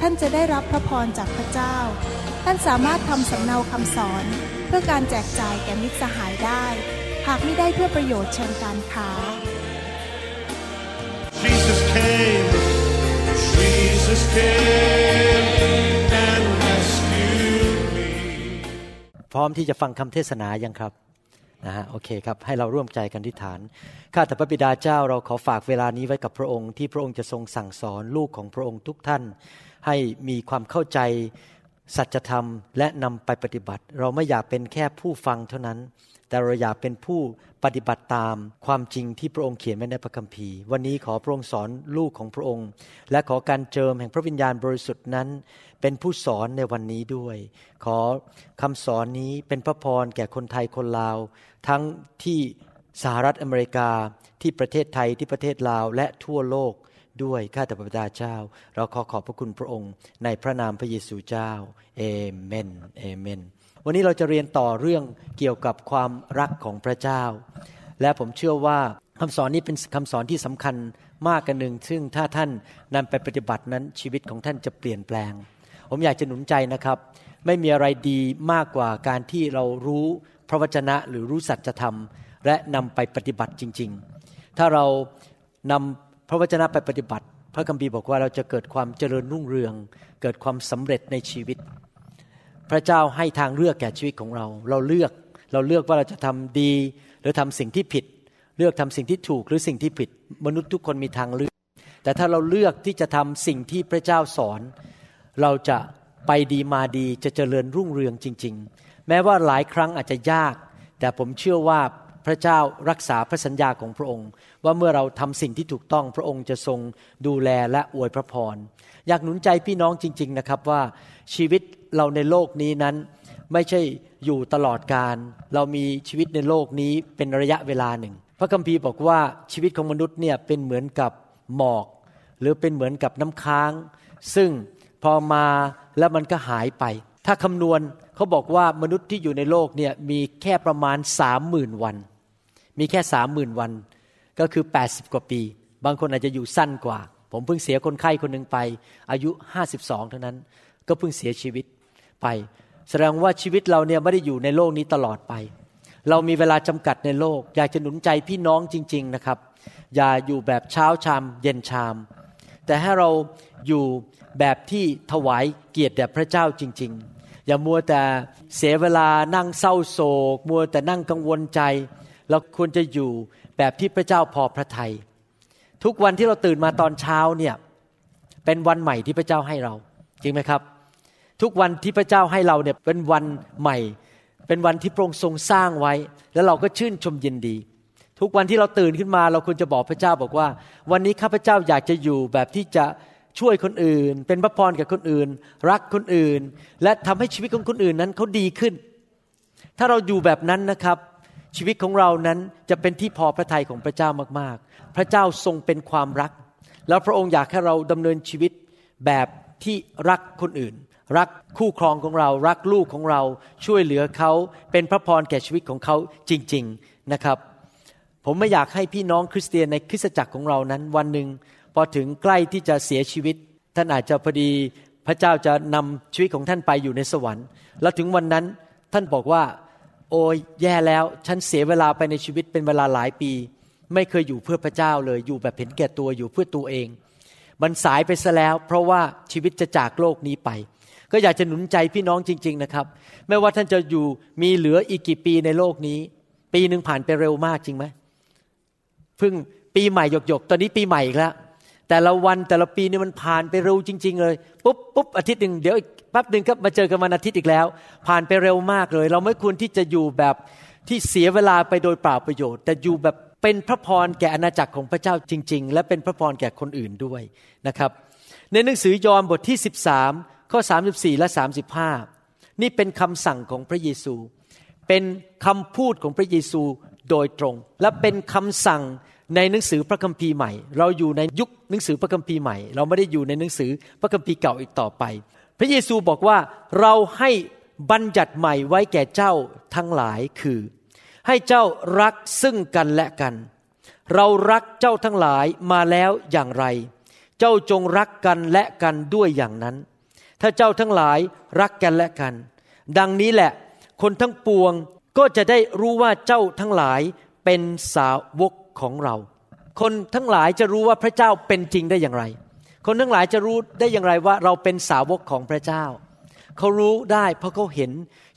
ท่านจะได้รับพระพรจากพระเจ้า ท่านสามารถทำสำเนาคำสอน เพื่อการแจกจ่ายแก่มิตรสหายได้ หากไม่ได้เพื่อประโยชน์เชิงการค้า Jesus came, Jesus came and rescued me. พร้อมที่จะฟังคำเทศนายังครับนะฮะโอเคครับให้เราร่วมใจกันที่ฐานข้าแต่พระบิดาเจ้าเราขอฝากเวลานี้ไว้กับพระองค์ที่พระองค์จะทรงสั่งสอนลูกของพระองค์ทุกท่าน ให้มีความเข้าใจสัจธรรมและนำไปปฏิบัติ เราไม่อยากเป็นแค่ผู้ฟังเท่านั้น แต่เราอยากเป็นผู้ปฏิบัติตามความจริงที่พระองค์เขียนไว้ในพระคัมภีร์ วันนี้ขอพระองค์สอนลูกของพระองค์ และขอการเจิมแห่งพระวิญญาณบริสุทธิ์นั้น เป็นผู้สอนในวันนี้ด้วย ขอคำสอนนี้เป็นพระพรแก่คนไทยคนลาว ทั้งที่สหรัฐอเมริกาที่ประเทศไทยที่ประเทศลาวและทั่วโลก ด้วยข้าแต่พระบิดาเจ้า เราขอขอบพระคุณพระองค์ในพระนามพระเยซูเจ้าเอเมนเอเมน วันนี้เราจะเรียนต่อเรื่องเกี่ยวกับความรักของพระเจ้า และผมเชื่อว่าคำสอนนี้เป็นคำสอนที่สำคัญมากกันหนึ่งซึ่งถ้าท่านนำไปปฏิบัตินั้นชีวิตของท่านจะเปลี่ยนแปลง ผมอยากจะหนุนใจนะครับ ไม่มีอะไรดีมากกว่าการที่เรารู้พระวจนะหรือรู้สัจธรรม และนำไปปฏิบัติจริง ๆ ถ้าเรานำ พระวจนะไปปฏิบัติ พระคัมภีร์บอกว่าเราจะเกิดความเจริญรุ่งเรือง เกิดความสำเร็จในชีวิต พระเจ้าให้ทางเลือกแก่ชีวิตของเรา เราเลือกเราเลือกว่าเราจะทำดี หรือทำสิ่งที่ผิด เลือกทำสิ่งที่ถูกหรือสิ่งที่ผิด มนุษย์ทุกคนมีทางเลือก แต่ถ้าเราเลือกที่จะทำสิ่งที่พระเจ้าสอน เราจะไปดีมาดีจะเจริญรุ่งเรืองจริง ๆ แม้ว่าหลายครั้งอาจจะยาก แต่ผมเชื่อว่า พระเจ้ารักษาพระสัญญาของพระองค์ ว่าเมื่อเราทำสิ่งที่ถูกต้องพระองค์จะทรงดูแลและอวยพระพร อยากหนุนใจพี่น้องจริง ๆนะครับว่าชีวิตเราในโลกนี้นั้น ไม่ใช่อยู่ตลอดการ เรามีชีวิตในโลกนี้เป็นระยะเวลาหนึ่ง พระคัมภีร์บอกว่าชีวิตของมนุษย์เนี่ยเป็นเหมือนกับหมอก หรือเป็นเหมือนกับน้ำค้าง ซึ่งพอมาแล้วมันก็หายไป ถ้าคำนวณเขาบอกว่ามนุษย์ที่อยู่ในโลกเนี่ยมีแค่ประมาณสามหมื่นวัน มีแค่สามหมื่นวัน ก็คือ 80 กว่าปี บางคนอาจจะอยู่สั้นกว่า ผมเพิ่งเสียคนไข้คนหนึ่งไป อายุ 52 เท่านั้น ก็เพิ่งเสียชีวิตไป แสดงว่าชีวิตเราเนี่ยไม่ได้อยู่ในโลกนี้ตลอดไป เรามีเวลาจำกัดในโลก อยากจะหนุนใจพี่น้องจริง ๆนะครับ อย่าอยู่แบบเช้าชาม เย็นชาม แต่ให้เราอยู่แบบที่ถวายเกียรติแด่พระเจ้าจริง ๆ อย่ามัวแต่เสียเวลานั่งเศร้าโศก มัวแต่นั่งกังวลใจ เราควรจะอยู่แบบที่พระเจ้าพอพระทยัยทุกวันที่เราตื่นมาตอนเช้าเนี่ยเป็นวันใหม่ที่พระเจ้าให้เรา จริงไหมครับ ทุกวันที่พระเจ้าให้เราเนี่ยเป็นวันใหม่ เป็นวันที่พระองค์ทรงสร้างไว้ แล้วเราก็ชื่นชมยินดี ทุกวันที่เราตื่นขึ้นมา เราควรจะบอกพระเจ้าบอกว่า วันนี้ข้าพเจ้าอยากจะอยู่แบบที่จะช่วยคนอื่น เป็นพระพรกับคนอื่น รักคนอื่น และทำให้ชีวิตของคนอื่นนั้นเขาดีขึ้น ถ้าเราอยู่แบบนั้นนะครับ ชีวิตของเรานั้นจะเป็นที่พอพระทัยของพระเจ้ามากๆ พระเจ้าทรงเป็นความรัก แล้วพระองค์อยากให้เราดำเนินชีวิตแบบที่รักคนอื่น รักคู่ครองของเรา รักลูกของเราช่วยเหลือเขาเป็นพระพรแก่ชีวิตของเขาจริง ๆนะครับ ผมไม่อยากให้พี่น้องคริสเตียนในคริสตจักรของเรานั้น วันหนึ่งพอถึงใกล้ที่จะเสียชีวิต ท่านอาจจะพอดีพระเจ้าจะนำชีวิตของท่านไปอยู่ในสวรรค์ แล้วถึงวันนั้นท่านบอกว่า โอ้ยแย่แล้ว ฉันเสียเวลาไปในชีวิตเป็นเวลาหลายปี ไม่เคยอยู่เพื่อพระเจ้าเลย อยู่แบบเห็นแก่ตัวอยู่เพื่อตัวเอง มันสายไปซะแล้ว เพราะว่าชีวิตจะจากโลกนี้ไป ก็อยากจะหนุนใจพี่น้องจริง ๆนะครับ ไม่ว่าท่านจะอยู่มีเหลืออีกกี่ปีในโลกนี้ ปีหนึ่งผ่านไปเร็วมากจริงไหมเพิ่งปีใหม่หยกๆตอนนี้ปีใหม่อีกแล้วแต่ละวันแต่ละปีนี่มันผ่านไปเร็วจริง ๆ เลยปุ๊บปุ๊บอาทิตย์หนึ่งเดี๋ยวอีก แป๊บหนึ่งก็มาเจอกันวันอาทิตย์อีกแล้ว ผ่านไปเร็วมากเลย เราไม่ควรที่จะอยู่แบบที่เสียเวลาไปโดยเปล่าประโยชน์ แต่อยู่แบบเป็นพระพรแก่อาณาจักรของพระเจ้าจริง ๆ และเป็นพระพรแก่คนอื่นด้วยนะครับ ในหนังสือยอห์นบทที่ 13 ข้อ 34 และ 35 นี่เป็นคำสั่งของพระเยซู เป็นคำพูดของพระเยซูโดยตรง และเป็นคำสั่งในหนังสือพระคัมภีร์ใหม่ เราอยู่ในยุคหนังสือพระคัมภีร์ใหม่ เราไม่ได้อยู่ในหนังสือพระคัมภีร์เก่าอีกต่อไป พระเยซูบอกว่าเราให้บัญญัติใหม่ไว้แก่เจ้าทั้งหลายคือ ให้เจ้ารักซึ่งกันและกัน เรารักเจ้าทั้งหลายมาแล้วอย่างไร เจ้าจงรักกันและกันด้วยอย่างนั้น ถ้าเจ้าทั้งหลายรักกันและกัน ดังนี้แหละ คนทั้งปวงก็จะได้รู้ว่าเจ้าทั้งหลายเป็นสาวกของเรา คนทั้งหลายจะรู้ว่าพระเจ้าเป็นจริงได้อย่างไร คนทั้งหลายจะรู้ได้อย่างไรว่าเราเป็นสาวกของพระเจ้า เขารู้ได้เพราะเขาเห็น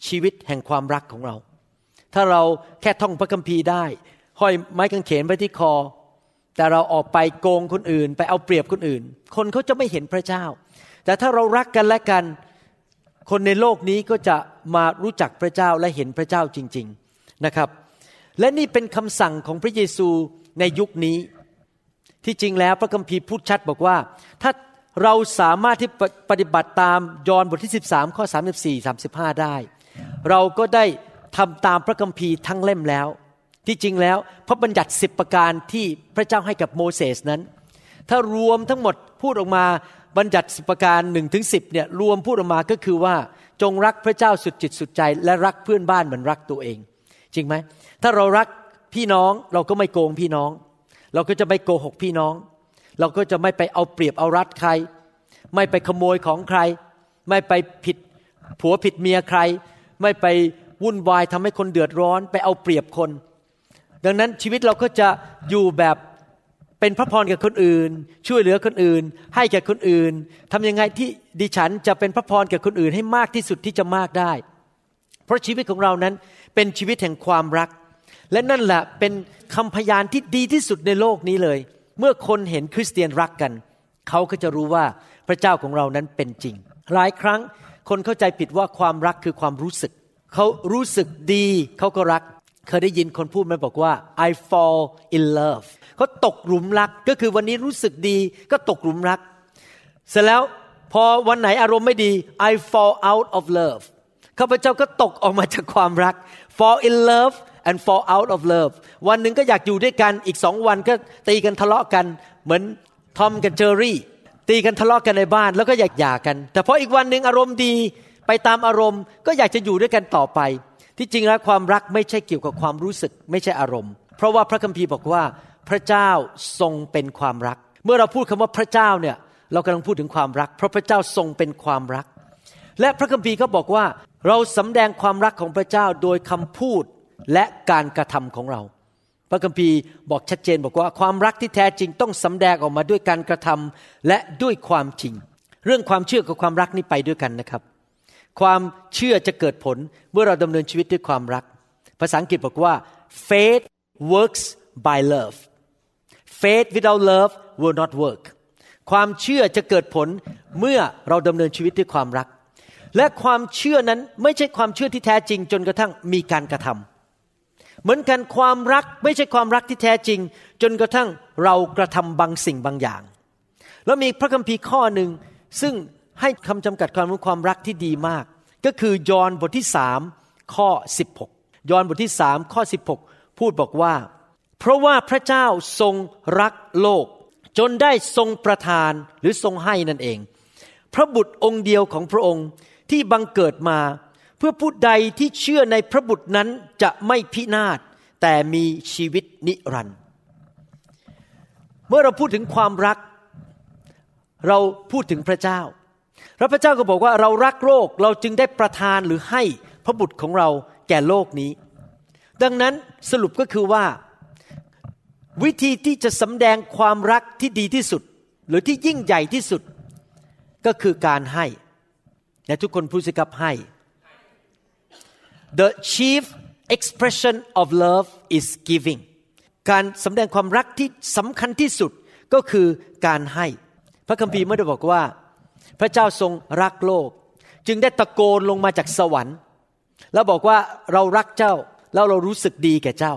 ชีวิตแห่งความรักของเรา ถ้าเราแค่ท่องพระคัมภีร์ได้ ห้อยไม้กางเขนไว้ที่คอ แต่เราออกไปโกงคนอื่น ไปเอาเปรียบคนอื่น คนเขาจะไม่เห็นพระเจ้า แต่ถ้าเรารักกันและกัน คนในโลกนี้ก็จะมารู้จักพระเจ้าและเห็นพระเจ้าจริง ๆนะครับ และนี่เป็นคำสั่งของพระเยซูในยุคนี้ ที่จริงแล้วพระคัมภีร์พูดชัดบอกว่า ถ้าเราสามารถที่ปฏิบัติตามยอห์นบทที่ 13 ข้อ 34 35 ได้ เราก็ได้ทำตามพระคัมภีร์ทั้งเล่มแล้ว ที่จริงแล้วพระบัญญัติสิบประการที่พระเจ้าให้กับโมเสสนั้น ถ้ารวมทั้งหมดพูดออกมาบัญญัติสิบประการหนึ่งถึงสิเนี่ยรวมพูดออกมาก็คือว่าจงรักพระเจ้าสุดจิตสุดใจ และรักเพื่อนบ้านเหมือนรักตัวเอง จริงไหมถ้าเรารักพี่น้องเราก็ไม่โกงพี่น้อง เราก็จะไม่โกหกพี่น้อง เราก็จะไม่ไปเอาเปรียบเอารัดใคร ไม่ไปขโมยของใคร ไม่ไปผิดผัวผิดเมียใคร ไม่ไปวุ่นวายทำให้คนเดือดร้อน ไปเอาเปรียบคน ดังนั้นชีวิตเราก็จะอยู่แบบเป็นพระพรกับคนอื่น ช่วยเหลือคนอื่น ให้แก่คนอื่นทำยังไงที่ดิฉันจะเป็นพระพรแก่คนอื่นให้มากที่สุดที่จะมากได้ เพราะชีวิตของเรานั้นเป็นชีวิตแห่งความรัก และนั่นแหละเป็น คำพยานที่ดีที่สุดในโลกนี้เลย เมื่อคนเห็นคริสเตียนรักกัน เขาก็จะรู้ว่าพระเจ้าของเรานั้นเป็นจริง หลายครั้งคนเข้าใจผิดว่าความรักคือความรู้สึก เขารู้สึกดีเขาก็รัก เคยได้ยินคนพูดไหมบอกว่า I fall in love เขาตกหลุมรักก็คือวันนี้รู้สึกดีก็ตกหลุมรัก เสร็จแล้วพอวันไหนอารมณ์ไม่ดี I fall out of love ข้าพเจ้าก็ตกออกมาจากความรัก fall in love and fall out of love วันหนึ่งก็อยากอยู่ด้วยกันอีกสองวันก็ตีกันทะเลาะกันเหมือนทอมกับเจอรี่ ตีกันทะเลาะกันในบ้านแล้วก็อยากหย่ากัน แต่พออีกวันหนึ่งอารมณ์ดีไปตามอารมณ์ก็อยากจะอยู่ด้วยกันต่อไป ที่จริงแล้วความรักไม่ใช่เกี่ยวกับความรู้สึกไม่ใช่อารมณ์ เพราะว่าพระคัมภีร์บอกว่าพระเจ้าทรงเป็นความรัก เมื่อเราพูดคำว่าพระเจ้าเนี่ยเรากำลังพูดถึงความรัก เพราะพระเจ้าทรงเป็นความรัก และพระคัมภีร์ก็บอกว่าเราสำแดงความรักของพระเจ้าโดยคำพูด และการกระทำของเรา พระคัมภีร์บอกชัดเจนบอกว่าความรักที่แท้จริงต้องสำแดงออกมาด้วยการกระทำและด้วยความจริง เรื่องความเชื่อกับความรักนี่ไปด้วยกันนะครับ ความเชื่อจะเกิดผลเมื่อเราดำเนินชีวิตด้วยความรัก ภาษาอังกฤษบอกว่า faith works by love faith without love will not work ความเชื่อจะเกิดผลเมื่อเราดำเนินชีวิตด้วยความรัก และความเชื่อนั้นไม่ใช่ความเชื่อที่แท้จริงจนกระทั่งมีการกระทำ เหมือนกันความรักไม่ใช่ความรักที่แท้จริง จนกระทั่งเรากระทำบางสิ่งบางอย่าง แล้วมีพระคัมภีร์ข้อหนึ่งซึ่งให้คำจำกัดความรู้ความรักที่ดีมาก ก็คือยอห์นบทที่สามข้อ 16 ยอห์นบทที่สามข้อ 16 พูดบอกว่า เพราะว่าพระเจ้าทรงรักโลก จนได้ทรงประทานหรือทรงให้นั่นเอง พระบุตรองค์เดียวของพระองค์ที่บังเกิดมา เพื่อผู้ใดที่เชื่อในพระบุตรนั้นจะไม่พินาศแต่มีชีวิตนิรันดร์เมื่อเราพูดถึงความรัก เราพูดถึงพระเจ้าแล้วพระเจ้าก็บอกว่าเรารักโลกเราจึงได้ประทานหรือให้พระบุตรของเราแก่โลกนี้ ดังนั้นสรุปก็คือว่า วิธีที่จะสำแดงความรักที่ดีที่สุด หรือที่ยิ่งใหญ่ที่สุด ก็คือการให้และทุกคนพูดสิครับให้ The chief expression of love is giving การสำแดงความรักที่สำคัญที่สุดก็คือการให้ พระคัมภีร์ไม่ได้บอกว่า พระเจ้าทรงรักโลก จึงได้ตะโกนลงมาจากสวรรค์ แล้วบอกว่าเรารักเจ้าแล้วเรารู้สึกดีแก่เจ้า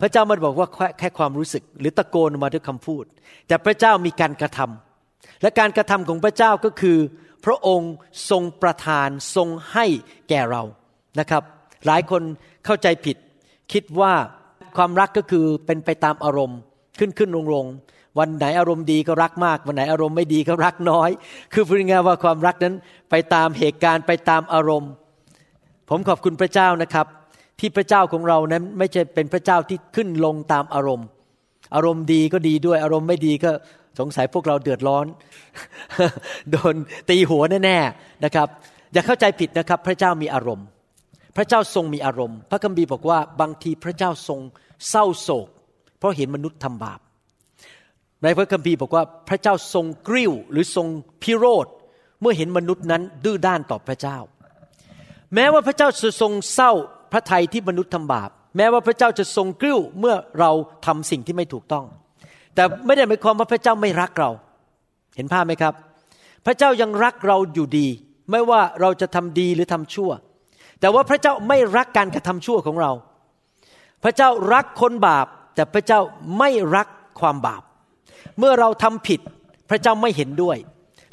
พระเจ้าไม่บอกว่าแค่ความรู้สึก หรือตะโกนมาด้วยคำพูด แต่พระเจ้ามีการกระทำและการกระทำของพระเจ้าก็คือ พระองค์ทรงประทานทรงให้แก่เรา นะครับ หลายคนเข้าใจผิด คิดว่าความรักก็คือเป็นไปตามอารมณ์ ขึ้นขึ้นลงลงวันไหนอารมณ์ดีก็รักมาก วันไหนอารมณ์ไม่ดีก็รักน้อย คือพูดง่ายว่าความรักนั้นไปตามเหตุการณ์ไปตามอารมณ์ ผมขอบคุณพระเจ้านะครับ ที่พระเจ้าของเรานั้นไม่ใช่เป็นพระเจ้าที่ขึ้นลงตามอารมณ์ อารมณ์ดีก็ดีด้วยอารมณ์ไม่ดีก็สงสัยพวกเราเดือดร้อน โดนตีหัวแน่ๆนะครับ อย่าเข้าใจผิดนะครับ พระเจ้ามีอารมณ์ พระเจ้าทรงมีอารมณ์ พระคัมภีร์บอกว่าบางทีพระเจ้าทรงเศร้าโศก เพราะเห็นมนุษย์ทำบาป ในพระคัมภีร์บอกว่าพระเจ้าทรงกริ้วหรือทรงพิโรธเมื่อเห็นมนุษย์นั้นดื้อด้านต่อพระเจ้า แม้ว่าพระเจ้าจะทรงเศร้าพระทัยที่มนุษย์ทำบาป แม้ว่าพระเจ้าจะทรงกริ้วเมื่อเราทำสิ่งที่ไม่ถูกต้อง แต่ไม่ได้หมายความว่าพระเจ้าไม่รักเรา เห็นภาพไหมครับ พระเจ้ายังรักเราอยู่ดี ไม่ว่าเราจะทำดีหรือทำชั่ว แต่ว่าพระเจ้าไม่รักการกระทำชั่วของเรา พระเจ้ารักคนบาป แต่พระเจ้าไม่รักความบาป เมื่อเราทำผิดพระเจ้าไม่เห็นด้วย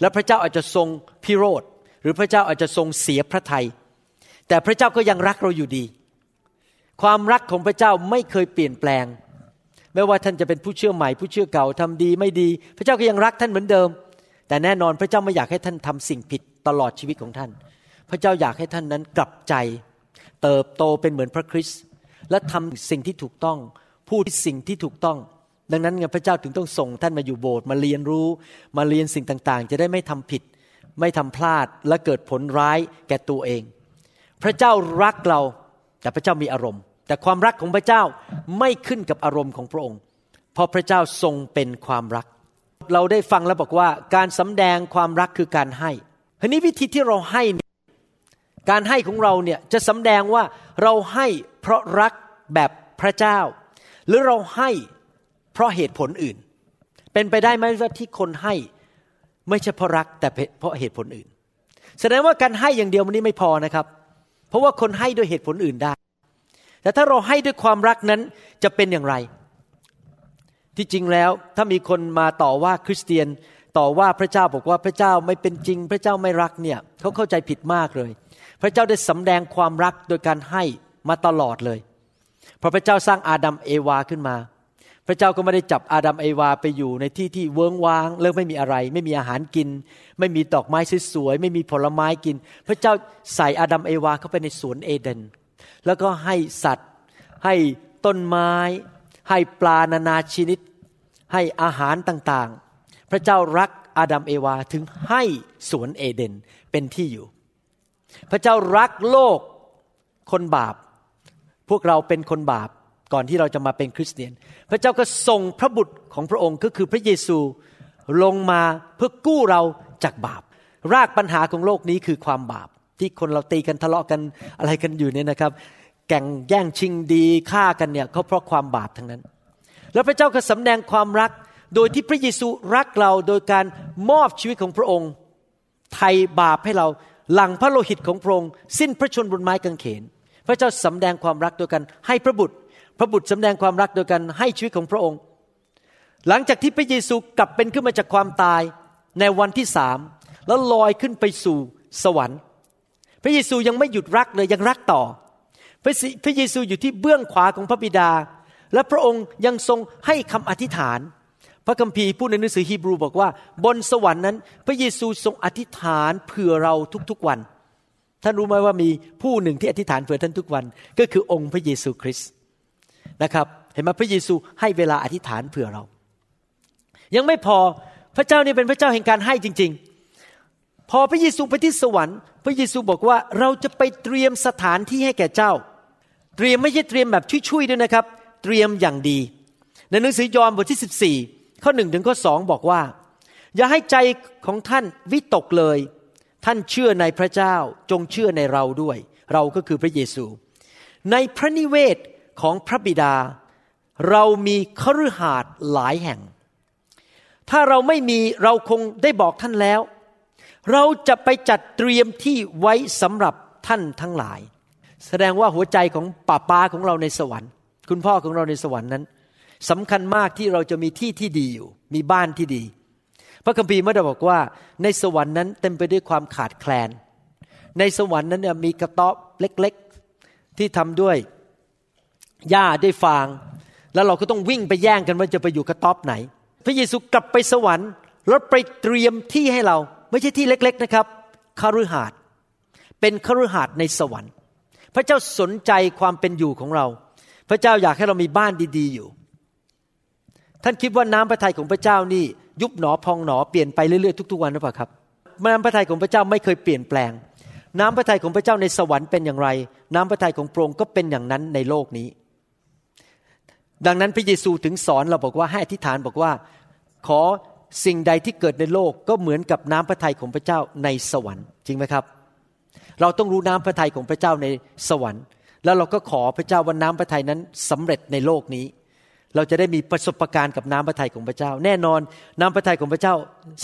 และพระเจ้าอาจจะทรงพิโรธหรือพระเจ้าอาจจะทรงเสียพระทยัยแต่พระเจ้าก็ยังรักเราอยู่ดี ความรักของพระเจ้าไม่เคยเปลี่ยนแปลง ไม่ว่าท่านจะเป็นผู้เชื่อใหม่ผู้เชื่อเก่าทำดีไม่ดี พระเจ้าก็ยังรักท่านเหมือนเดิม แต่แน่นอนพระเจ้าไม่อยากให้ท่านทำสิ่งผิดตลอดชีวิตของท่าน พระเจ้าอยากให้ท่านนั้นกลับใจ เติบโตเป็นเหมือนพระคริสต์และทำสิ่งที่ถูกต้อง พูดสิ่งที่ถูกต้อง ดังนั้นไงพระเจ้าถึงต้องส่งท่านมาอยู่โบสถ์มาเรียนรู้ มาเรียนสิ่งต่างๆ จะได้ไม่ทำผิด ไม่ทำพลาดและเกิดผลร้ายแก่ตัวเอง พระเจ้ารักเราแต่พระเจ้ามีอารมณ์ แต่ความรักของพระเจ้าไม่ขึ้นกับอารมณ์ของพระองค์ เพราะพระเจ้าทรงเป็นความรัก เราได้ฟังแล้วบอกว่าการสำแดงความรักคือการให้ทีนี้วิธีที่เราให้ การให้ของเราเนี่ยจะสำแดงว่าเราให้เพราะรักแบบพระเจ้า หรือเราให้เพราะเหตุผลอื่น เป็นไปได้ไหมว่าที่คนให้ไม่ใช่เพราะรักแต่เพราะเหตุผลอื่น แสดงว่าการให้อย่างเดียวมันนี้ไม่พอนะครับ เพราะว่าคนให้ด้วยเหตุผลอื่นได้ แต่ถ้าเราให้ด้วยความรักนั้นจะเป็นอย่างไร ที่จริงแล้วถ้ามีคนมาต่อว่าคริสเตียนต่อว่าพระเจ้าบอกว่าพระเจ้าไม่เป็นจริง พระเจ้าไม่รักเนี่ยเขาเข้าใจผิดมากเลย พระเจ้าได้สำแดงความรักโดยการให้มาตลอดเลยพอพระเจ้าสร้างอาดัมเอวาขึ้นมา พระเจ้าก็ไม่ได้จับอาดัมเอวาไปอยู่ในที่ที่เวิงว้าง เลิกไม่มีอะไร ไม่มีอาหารกิน ไม่มีดอกไม้สวยๆไม่มีผลไม้กิน พระเจ้าใส่อาดัมเอวาเข้าไปในสวนเอเดน แล้วก็ให้สัตว์ ให้ต้นไม้ ให้ปลานานาชนิด ให้อาหารต่างๆ พระเจ้ารักอาดัมเอวาถึงให้สวนเอเดนเป็นที่อยู่ พระเจ้ารักโลกคนบาป พวกเราเป็นคนบาปก่อนที่เราจะมาเป็นคริสเตียน พระเจ้าก็ส่งพระบุตรของพระองค์ก็คือพระเยซูลงมาเพื่อกู้เราจากบาป รากปัญหาของโลกนี้คือความบาป ที่คนเราตีกันทะเลาะกันอะไรกันอยู่เนี่ยนะครับ แก่งแย่งชิงดีฆ่ากันเนี่ยเขาเพราะความบาปทั้งนั้น แล้วพระเจ้าก็สำแดงความรักโดยที่พระเยซูรักเราโดยการมอบชีวิตของพระองค์ไถ่บาปให้เรา หลังพระโลหิตของพระองค์สิ้นพระชนบนไม้กางเขน พระเจ้าสำแดงความรักโดยการให้พระบุตร พระบุตรสำแดงความรักโดยการให้ชีวิตของพระองค์ หลังจากที่พระเยซูกลับเป็นขึ้นมาจากความตายในวันที่สามแล้วลอยขึ้นไปสู่สวรรค์ พระเยซูยังไม่หยุดรักเลยยังรักต่อ พระพระเยซูอยู่ที่เบื้องขวาของพระบิดา และพระองค์ยังทรงให้คำอธิษฐาน ระคัมภีร์พูดในหนังสือฮีบรูบอกว่า บนสวรรค์นั้น พระเยซูทรงอธิษฐานเผื่อเราทุกๆวัน ท่านรู้ไหมว่ามีผู้หนึ่งที่อธิษฐานเผื่อท่านทุกวัน ก็คือองค์พระเยซูคริสต์นะครับ เห็นไหมพระเยซูให้เวลาอธิษฐานเผื่อเรา ยังไม่พอพระเจ้านี่เป็นพระเจ้าแห่งการให้จริง ๆ พอพระเยซูไปที่สวรรค์ พระเยซูบอกว่าเราจะไปเตรียมสถานที่ให้แก่เจ้า เตรียมไม่ใช่เตรียมแบบช่วยๆด้วยนะครับ เตรียมอย่างดี ในหนังสือยอห์นบทที่ 14 ข้อหนึ่งถึงข้อสองบอกว่า อย่าให้ใจของท่านวิตกเลย ท่านเชื่อในพระเจ้าจงเชื่อในเราด้วย เราก็คือพระเยซู ในพระนิเวศของพระบิดา เรามีคฤหาสน์หลายแห่ง ถ้าเราไม่มีเราคงได้บอกท่านแล้ว เราจะไปจัดเตรียมที่ไว้สำหรับท่านทั้งหลาย แสดงว่าหัวใจของป้าป้าของเราในสวรรค์ คุณพ่อของเราในสวรรค์นั้น สำคัญมากที่เราจะมีที่ที่ดีอยู่ มีบ้านที่ดี พระคัมภีร์ไม่ได้บอกว่า ในสวรรค์นั้นเต็มไปด้วยความขาดแคลน ในสวรรค์นั้นเนี่ยมีกระต๊อบเล็กๆ ที่ทำด้วยหญ้าด้วยฟาง แล้วเราก็ต้องวิ่งไปแย่งกันว่าจะไปอยู่กระต๊อบไหน พระเยซูกลับไปสวรรค์แล้วไปเตรียมที่ให้เรา ไม่ใช่ที่เล็ก ๆนะครับคาฤหาสน์เป็นคาฤหาสน์ในสวรรค์ พระเจ้าสนใจความเป็นอยู่ของเรา พระเจ้าอยากให้เรามีบ้านดี ๆ อยู่ ท่านคิดว่าน้ำพระทัยของพระเจ้านี่ ยุบหนอพองหนอเปลี่ยนไปเรื่อยๆทุกๆวันหรือเปล่าครับน้ำพระทัยของพระเจ้าไม่เคยเปลี่ยนแปลง น้ำพระทัยของพระเจ้าในสวรรค์เป็นอย่างไร น้ำพระทัยของพระองค์ก็เป็นอย่างนั้นในโลกนี้ ดังนั้นพระเยซูถึงสอนเราบอกว่าให้อธิษฐานบอกว่า ขอสิ่งใดที่เกิดในโลกก็เหมือนกับน้ำพระทัยของพระเจ้าในสวรรค์ จริงไหมครับ เราต้องรู้น้ำพระทัยของพระเจ้าในสวรรค์ แล้วเราก็ขอพระเจ้าว่าน้ำพระทัยนั้นสำเร็จในโลกนี้ เราจะได้มีประสบการณ์กับน้ำพระทัยของพระเจ้า แน่นอนน้ำพระทัยของพระเจ้า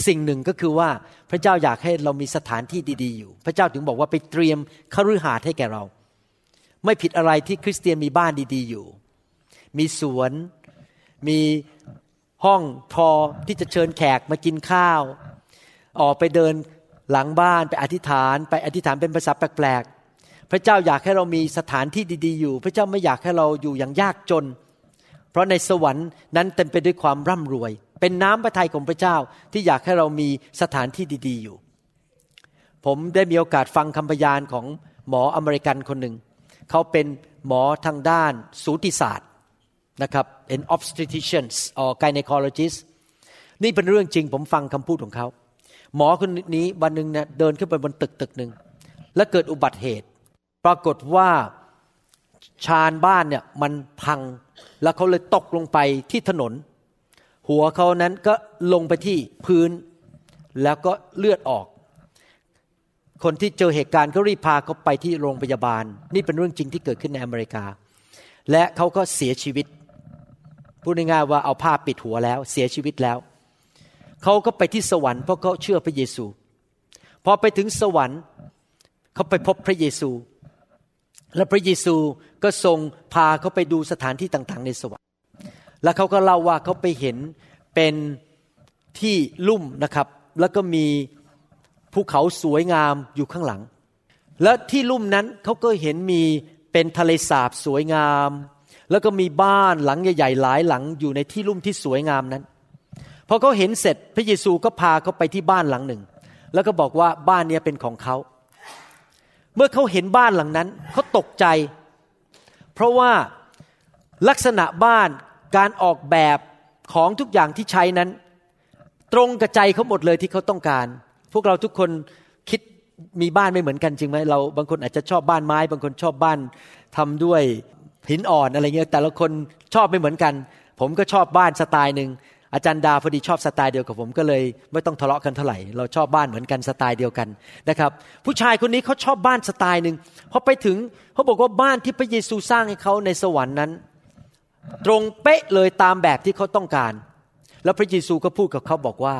สิ่งหนึ่งก็คือว่าพระเจ้าอยากให้เรามีสถานที่ดีๆอยู่ พระเจ้าถึงบอกว่าไปเตรียมคฤหาสน์ให้แก่เรา ไม่ผิดอะไรที่คริสเตียนมีบ้านดีๆอยู่ มีสวน มีห้องพอที่จะเชิญแขกมากินข้าว ออกไปเดินหลังบ้านไปอธิษฐาน ไปอธิษฐานเป็นภาษาแปลกๆพระเจ้าอยากให้เรามีสถานที่ดีๆอยู่ พระเจ้าไม่อยากให้เราอยู่อย่างยากจน เพราะในสวรรค์นั้นเต็มไปด้วยความร่ำรวย เป็นน้ำพระทัยของพระเจ้าที่อยากให้เรามีสถานที่ดี ๆ อยู่ ผมได้มีโอกาสฟังคำพยานของหมออเมริกันคนหนึ่ง เขาเป็นหมอทางด้านสูติศาสตร์นะครับเป็น obstetricians or gynecologist นี่เป็นเรื่องจริงผมฟังคำพูดของเขา หมอคนนี้วันหนึ่งเนี่ยเดินขึ้นไปบนตึกตึกหนึ่งแล้วเกิดอุบัติเหตุ ปรากฏว่าชานบ้านเนี่ยมันพัง แล้วเขาเลยตกลงไปที่ถนน หัวเขานั้นก็ลงไปที่พื้น แล้วก็เลือดออก คนที่เจอเหตุการณ์ก็รีบพาเขาไปที่โรงพยาบาล นี่เป็นเรื่องจริงที่เกิดขึ้นในอเมริกา และเขาก็เสียชีวิตพูดง่ายๆว่าเอาผ้าปิดหัวแล้ว เสียชีวิตแล้วเขาก็ไปที่สวรรค์เพราะเขาเชื่อพระเยซูพอไปถึงสวรรค์เขาไปพบพระเยซู และพระเยซูก็ทรงพาเขาไปดูสถานที่ต่างๆ ในสวรรค์ แล้วเขาก็เล่าว่าเขาไปเห็นเป็นที่ลุ่มนะครับ แล้วก็มีภูเขาสวยงามอยู่ข้างหลัง และที่ลุ่มนั้นเขาก็เห็นมีเป็นทะเลสาบสวยงาม แล้วก็มีบ้านหลังใหญ่ๆหลายหลังอยู่ในที่ลุ่มที่สวยงามนั้น พอเขาเห็นเสร็จพระเยซูก็พาเขาไปที่บ้านหลังหนึ่ง แล้วก็บอกว่าบ้านนี้เป็นของเขาเเมื่อเขาเห็นบ้านหลังนั้นเขาตกใจ เพราะว่าลักษณะบ้านการออกแบบของทุกอย่างที่ใช้นั้น ตรงกับใจเขาหมดเลยที่เขาต้องการ พวกเราทุกคนคิดมีบ้านไม่เหมือนกันจริงไหมเราบางคนอาจจะชอบบ้านไม้ บางคนชอบบ้านทำด้วยหินอ่อนอะไรเงี้ยแต่ละคนชอบไม่เหมือนกัน ผมก็ชอบบ้านสไตล์หนึ่ง อาจารย์ดาพอดีชอบสไตล์เดียวกับผมก็เลย ไม่ต้องทะเลาะกันเท่าไหร่ เราชอบบ้านเหมือนกันสไตล์เดียวกันนะครับ ผู้ชายคนนี้เขาชอบบ้านสไตล์หนึ่งพอไปถึงเขาบอกว่าบ้านที่พระเยซูสร้างให้เขาในสวรรค์นั้น ตรงเป๊ะเลยตามแบบที่เขาต้องการ แล้วพระเยซูก็พูดกับเขาบอกว่า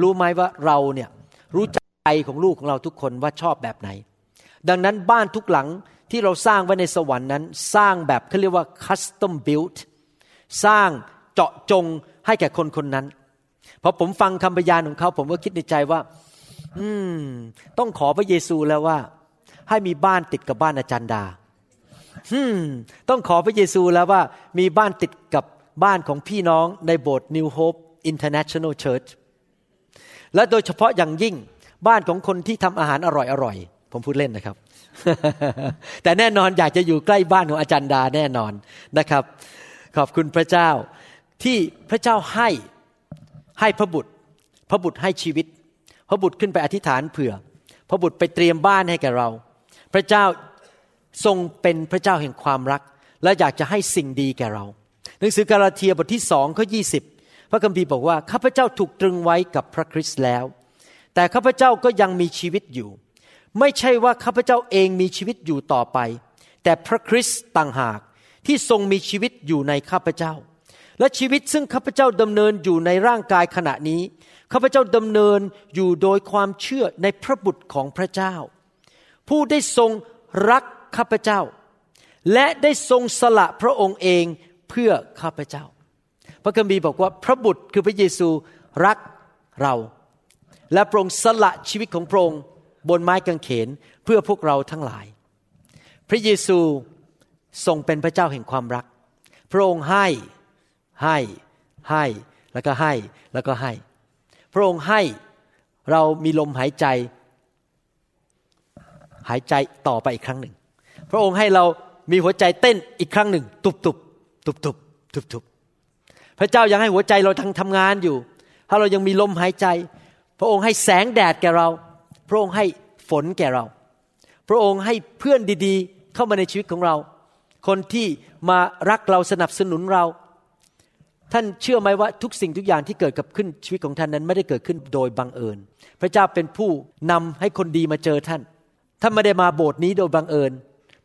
รู้ไหมว่าเราเนี่ยรู้ใจของลูกของเราทุกคนว่าชอบแบบไหน ดังนั้นบ้านทุกหลังที่เราสร้างไว้ในสวรรค์นั้น สร้างแบบเขาเรียกว่า custom built สร้างเจาะจง ให้แก่คนคนนั้นพอผมฟังคำพยานของเขา ผมก็คิดในใจว่า อืม ต้องขอพระเยซูแล้วว่า ให้มีบ้านติดกับบ้านอาจารย์ดาอืม ต้องขอพระเยซูแล้วว่า มีบ้านติดกับบ้านของพี่น้องในโบสถ์ New Hope International Church และโดยเฉพาะอย่างยิ่งบ้านของคนที่ทำอาหารอร่อยๆผมพูดเล่นนะครับ แต่แน่นอนอยากจะอยู่ใกล้บ้านของอาจารย์ดาแน่นอนนะครับ ขอบคุณพระเจ้า ที่พระเจ้าให้ให้พระบุตร พระบุตรให้ชีวิต พระบุตรขึ้นไปอธิษฐานเผื่อ พระบุตรไปเตรียมบ้านให้แก่เรา พระเจ้าทรงเป็นพระเจ้าแห่งความรัก และอยากจะให้สิ่งดีแก่เรา หนังสือกาลาเทียบทที่สองข้อยีพระคัมภีร์บอกว่าข้าพเจ้าถูกตรึงไว้กับพระคริสต์แล้ว แต่ข้าพเจ้าก็ยังมีชีวิตอยู่ ไม่ใช่ว่าข้าพเจ้าเองมีชีวิตอยู่ต่อไป แต่พระคริสต์ต่างหากที่ทรงมีชีวิตอยู่ในข้าพเจ้า และชีวิตซึ่งข้าพเจ้าดำเนินอยู่ในร่างกายขณะนี้ข้าพเจ้าดำเนินอยู่โดยความเชื่อในพระบุตรของพระเจ้า ผู้ได้ทรงรักข้าพเจ้า และได้ทรงสละพระองค์เองเพื่อข้าพเจ้า พระคัมภีร์บอกว่าพระบุตรคือพระเยซูรักเรา และพระองค์สละชีวิตของพระองค์บนไม้กางเขนเพื่อพวกเราทั้งหลาย พระเยซูทรงเป็นพระเจ้าแห่งความรัก พระองค์ให้ ให้ให้แล้วก็ให้แล้วก็ให้ พระองค์ให้เรามีลมหายใจ หายใจต่อไปอีกครั้งหนึ่ง พระองค์ให้เรามีหัวใจเต้นอีกครั้งหนึ่ง ตุบตุบตุบตุบตุบตุบพระเจ้ายังให้หัวใจเราทั้งทำงานอยู่ ถ้าเรายังมีลมหายใจ พระองค์ให้แสงแดดแก่เรา พระองค์ให้ฝนแก่เรา พระองค์ให้เพื่อนดีๆ เข้ามาในชีวิตของเรา คนที่มารักเราสนับสนุนเรา ท่านเชื่อไหมว่าทุกสิ่งทุกอย่างที่เกิดกับขึ้นชีวิตของท่านนั้นไม่ได้เกิดขึ้นโดยบังเอิญ พระเจ้าเป็นผู้นำให้คนดีมาเจอท่าน ท่านไม่ได้มาโบสถ์นี้โดยบังเอิญ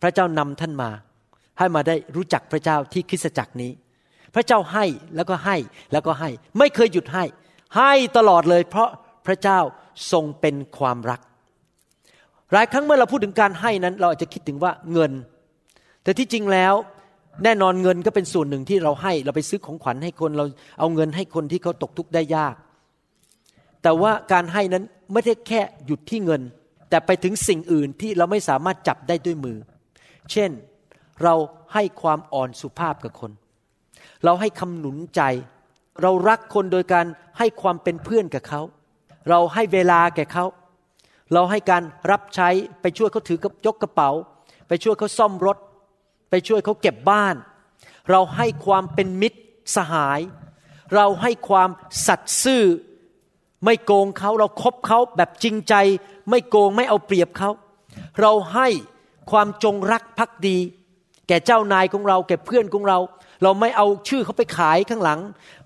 พระเจ้านำท่านมา ให้มาได้รู้จักพระเจ้าที่คริสตจักรนี้ พระเจ้าให้แล้วก็ให้แล้วก็ให้ ไม่เคยหยุดให้ ให้ตลอดเลย เพราะพระเจ้าทรงเป็นความรัก หลายครั้งเมื่อเราพูดถึงการให้นั้น เราอาจจะคิดถึงว่าเงิน แต่ที่จริงแล้ว แน่นอนเงินก็เป็นส่วนหนึ่งที่เราให้เราไปซื้อของขวัญให้คนเราเอาเงินให้คนที่เขาตกทุกข์ได้ยาก แต่ว่าการให้นั้นไม่ได้แค่หยุดที่เงิน แต่ไปถึงสิ่งอื่นที่เราไม่สามารถจับได้ด้วยมือ เช่นเราให้ความอ่อนสุภาพกับคน เราให้คำหนุนใจ เรารักคนโดยการให้ความเป็นเพื่อนกับเขา เราให้เวลาแก่เขา เราให้การรับใช้ไปช่วยเขาถือยกกระเป๋า ไปช่วยเขาซ่อมรถ ไปช่วยเขาเก็บบ้าน เราให้ความเป็นมิตรสหาย เราให้ความสัตย์ซื่อ ไม่โกงเขาเราครบเขาแบบจริงใจ ไม่โกงไม่เอาเปรียบเขาเราให้ความจงรักภักดี แก่เจ้านายของเรา แก่เพื่อนของเรา เราไม่เอาชื่อเขาไปขายข้างหลัง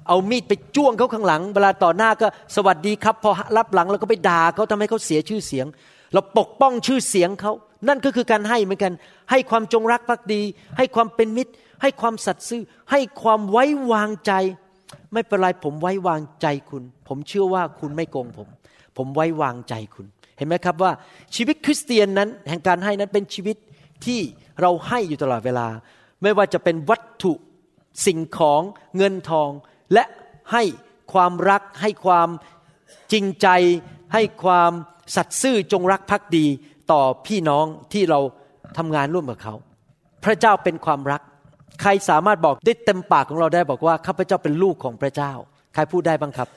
เอามีดไปจ้วงเขาข้างหลัง เวลาต่อหน้าก็สวัสดีครับ พอรับหลังเราก็ไปด่าเขาทำให้เขาเสียชื่อเสียง เราปกป้องชื่อเสียงเขา นั่นก็คือการให้เหมือนกัน ให้ความจงรักภักดี ให้ความเป็นมิตร ให้ความสัตย์ซื่อ ให้ความไว้วางใจ ไม่เป็นไรผมไว้วางใจคุณ ผมเชื่อว่าคุณไม่โกงผม ผมไว้วางใจคุณ เห็นไหมครับว่าชีวิตคริสเตียนนั้น แห่งการให้นั้นเป็นชีวิตที่เราให้อยู่ตลอดเวลา ไม่ว่าจะเป็นวัตถุสิ่งของเงินทอง และให้ความรัก ให้ความจริงใจ ให้ความสัตย์ซื่อจงรักภักดี ต่อพี่น้องที่เราทำงานร่วมกับเขา พระเจ้าเป็นความรัก ใครสามารถบอกได้เต็มปากของเราได้บอกว่าข้าพเจ้าเป็นลูกของพระเจ้า ใครพูดได้บ้างครับ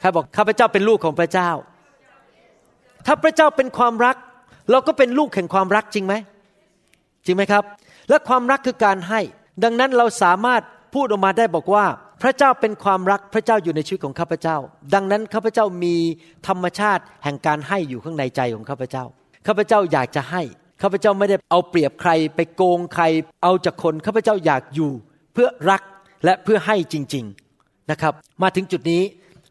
ใครบอกข้าพเจ้าเป็นลูกของพระเจ้า ถ้าพระเจ้าเป็นความรัก เราก็เป็นลูกแห่งความรักจริงไหม จริงไหมครับ และความรักคือการให้ ดังนั้นเราสามารถพูดออกมาได้บอกว่าพระเจ้าเป็นความรักพระเจ้าอยู่ในชีวิตของข้าพเจ้า ดังนั้นข้าพเจ้ามีธรรมชาติแห่งการให้อยู่ข้างในใจของข้าพเจ้า ข้าพเจ้าอยากจะให้ข้าพเจ้าไม่ได้เอาเปรียบใคร ไปโกงใคร เอาจากคนข้าพเจ้าอยากอยู่ เพื่อรักและเพื่อให้จริง ๆนะครับ มาถึงจุดนี้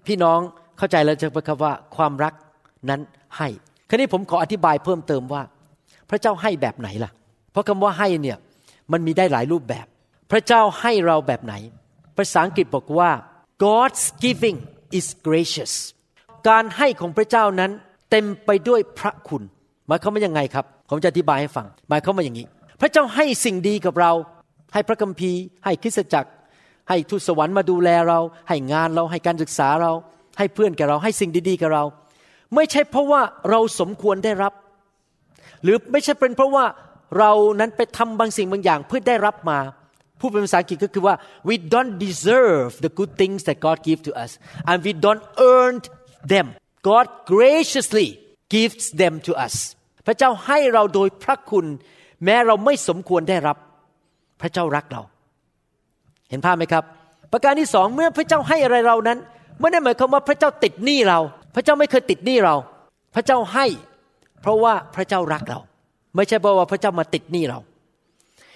พี่น้องเข้าใจแล้วใช่ไหมครับว่าความรักนั้นให้คราวนี้ผมขออธิบายเพิ่มเติมว่า พระเจ้าให้แบบไหนล่ะ เพราะคำว่าให้เนี่ยมันมีได้หลายรูปแบบ พระเจ้าให้เราแบบไหน ภาษาอังกฤษบอกว่า God's giving is gracious การให้ของพระเจ้านั้นเต็มไปด้วยพระคุณ หมายความว่ายังไงครับ ผมจะอธิบายให้ฟัง หมายความว่าอย่างนี้ พระเจ้าให้สิ่งดีกับเรา ให้พระคัมภีร์ ให้คริสตจักร ให้ทูตสวรรค์มาดูแลเรา ให้งานเรา ให้การศึกษาเรา ให้เพื่อนแกเรา ให้สิ่งดีๆกับเรา ไม่ใช่เพราะว่าเราสมควรได้รับ หรือไม่ใช่เป็นเพราะว่าเรานั้นไปทำบางสิ่งบางอย่างเพื่อได้รับมาพูดเป็นภาษาอังกฤษก็คือว่า we don't deserve the good things that God give to us and we don't earn them God graciously gives them to us พระเจ้าให้เราโดยพระคุณ แม้เราไม่สมควรได้รับ พระเจ้ารักเรา เห็นภาพไหมครับ ประการที่สองเมื่อพระเจ้าให้อะไรเรานั้นไม่ได้หมายความว่าพระเจ้าติดหนี้เรา พระเจ้าไม่เคยติดหนี้เรา พระเจ้าให้ เพราะว่าพระเจ้ารักเรา ไม่ใช่เพราะว่าพระเจ้ามาติดหนี้เรา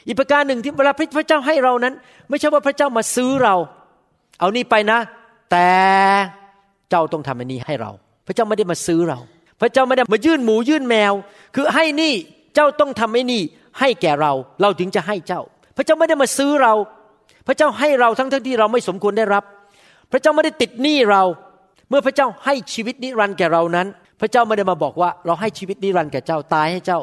อีกประการหนึ่งที่เวลาพระเจ้าให้เรานั้น ไม่ใช่ว่าพระเจ้ามาซื้อเรา เอานี่ไปนะ แต่เจ้าต้องทำอันนี้ให้เรา พระเจ้าไม่ได้มาซื้อเรา พระเจ้าไม่ได้มายื่นหมูยื่นแมว คือให้นี่เจ้าต้องทำให้นี่ ให้แก่เราเราถึงจะให้เจ้า พระเจ้าไม่ได้มาซื้อเรา พระเจ้าให้เราทั้งทั้งที่เราไม่สมควรได้รับ พระเจ้าไม่ได้ติดหนี้เรา เมื่อพระเจ้าให้ชีวิตนิรันดร์แก่เรานั้น พระเจ้าไม่ได้มาบอกว่าเราให้ชีวิตนิรันดร์แก่เจ้าตายให้เจ้า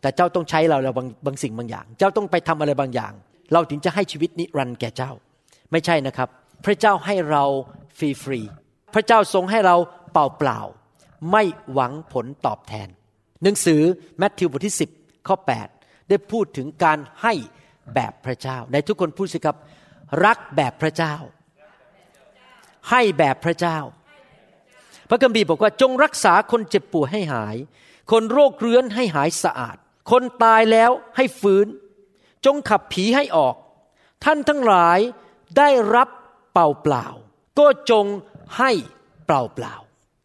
แต่เจ้าต้องใช้เราแล้วบางบางสิ่งบางอย่าง เจ้าต้องไปทำอะไรบางอย่าง เราถึงจะให้ชีวิตนิรันดร์แก่เจ้า ไม่ใช่นะครับ พระเจ้าให้เราฟรีฟรีพระเจ้าทรงให้เราเปล่าๆ ไม่หวังผลตอบแทน หนังสือมัทธิวบทที่ 10 ข้อ 8 ได้พูดถึงการให้แบบพระเจ้า ในทุกคนพูดสิครับ รักแบบพระเจ้า ให้แบบพระเจ้า พระคัมภีร์บอกว่าจงรักษาคนเจ็บป่วยให้หาย คนโรคเรื้อนให้หายสะอาด คนตายแล้วให้ฟื้น จงขับผีให้ออก ท่านทั้งหลายได้รับเปล่าเปล่า ก็จงให้เปล่าเปล่า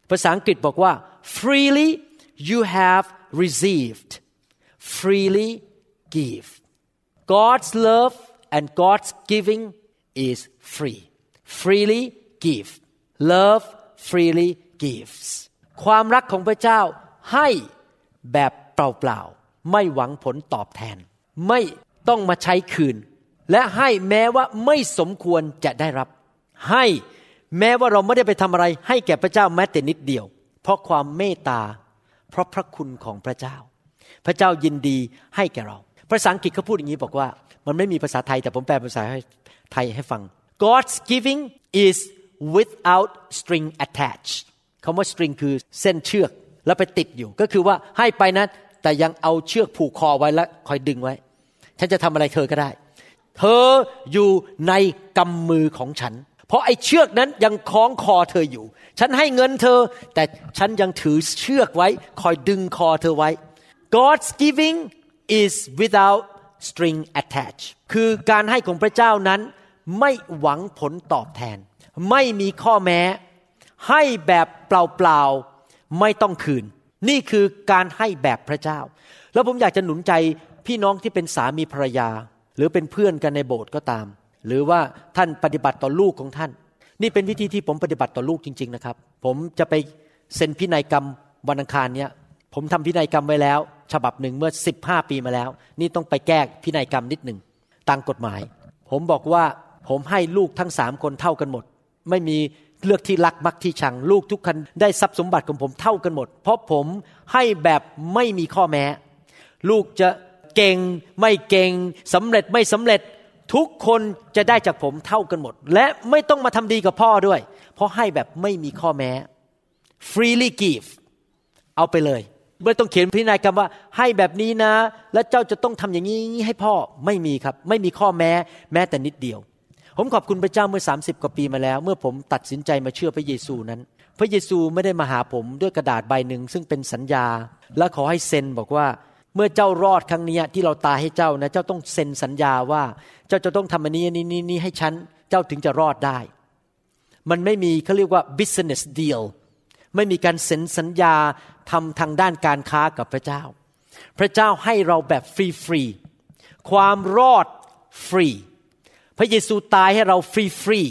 ภาษาอังกฤษบอกว่า freely you have received freely give God's love and God's giving is free freely give love freely gives ความรักของพระเจ้าให้แบบเปล่าๆ ไม่หวังผลตอบแทน ไม่ต้องมาใช้คืน และให้แม้ว่าไม่สมควรจะได้รับ ให้ แม้ว่าเราไม่ได้ไปทำอะไรให้แก่พระเจ้าแม้แต่นิดเดียว เพราะความเมตตา เพราะพระคุณของพระเจ้า พระเจ้ายินดีให้แก่เรา ภาษาอังกฤษเขาพูดอย่างนี้บอกว่า มันไม่มีภาษาไทยแต่ผมแปลภาษาไทยให้ฟัง God's giving is without string attached คำว่า string คือเส้นเชือกแล้วไปติดอยู่ ก็คือว่าให้ไปนะแต่ยังเอาเชือกผูกคอไว้แล้วคอยดึงไว้ ฉันจะทำอะไรเธอก็ได้ เธออยู่ในกำมือของฉัน ราะไอ้เชือกนั้นยังคล้องคอเธออยู่ ฉันให้เงินเธอ แต่ฉันยังถือเชือกไว้ คอยดึงคอเธอไว้ God's giving is without string attached คือการให้ของพระเจ้านั้น ไม่หวังผลตอบแทน ไม่มีข้อแม้ ให้แบบเปล่าๆ ไม่ต้องคืน นี่คือการให้แบบพระเจ้า แล้วผมอยากจะหนุนใจพี่น้องที่เป็นสามีภรรยา หรือเป็นเพื่อนกันในโบสถ์ก็ตาม หรือว่าท่านปฏิบัติต่อลูกของท่าน นี่เป็นวิธีที่ผมปฏิบัติต่อลูกจริง ๆนะครับ ผมจะไปเซ็นพินัยกรรมวันอังคารเนี้ยผมทำพินัยกรรมไว้แล้ว ฉบับหนึ่งเมื่อ 15 ปีมาแล้ว นี่ต้องไปแก้พินัยกรรมนิดหนึ่งตามกฎหมาย ผมบอกว่าผมให้ลูกทั้งสามคนเท่ากันหมด ไม่มีเลือกที่รักมักที่ชัง ลูกทุกคนได้ทรัพย์สมบัติของผมเท่ากันหมด เพราะผมให้แบบไม่มีข้อแม้ ลูกจะเก่งไม่เก่งสำเร็จไม่สำเร็จ ทุกคนจะได้จากผมเท่ากันหมด และไม่ต้องมาทำดีกับพ่อด้วย เพราะให้แบบไม่มีข้อแม้ freely give เอาไปเลยไม่ต้องเขียนพินัยกรรมว่า ให้แบบนี้นะ และเจ้าจะต้องทำอย่างนี้ให้พ่อไม่มีครับ ไม่มีข้อแม้แม้แต่นิดเดียว ผมขอบคุณพระเจ้าเมื่อ 30 กว่าปีมาแล้ว เมื่อผมตัดสินใจมาเชื่อพระเยซูนั้น พระเยซูไม่ได้มาหาผมด้วยกระดาษใบหนึ่งซึ่งเป็นสัญญา และขอให้เซ็นบอกว่า เมื่อเจ้ารอดครั้งนี้ที่เราตายให้เจ้านะ เจ้าต้องเซ็นสัญญาว่า เจ้าจะต้องทำอันนี้นี้นี้นี้ให้ฉัน เจ้าถึงจะรอดได้ มันไม่มีเขาเรียกว่า business deal ไม่มีการเซ็นสัญญาทำทางด้านการค้ากับพระเจ้า พระเจ้าให้เราแบบฟรีฟรีความรอดฟรี พระเยซูตายให้เราฟรีฟรี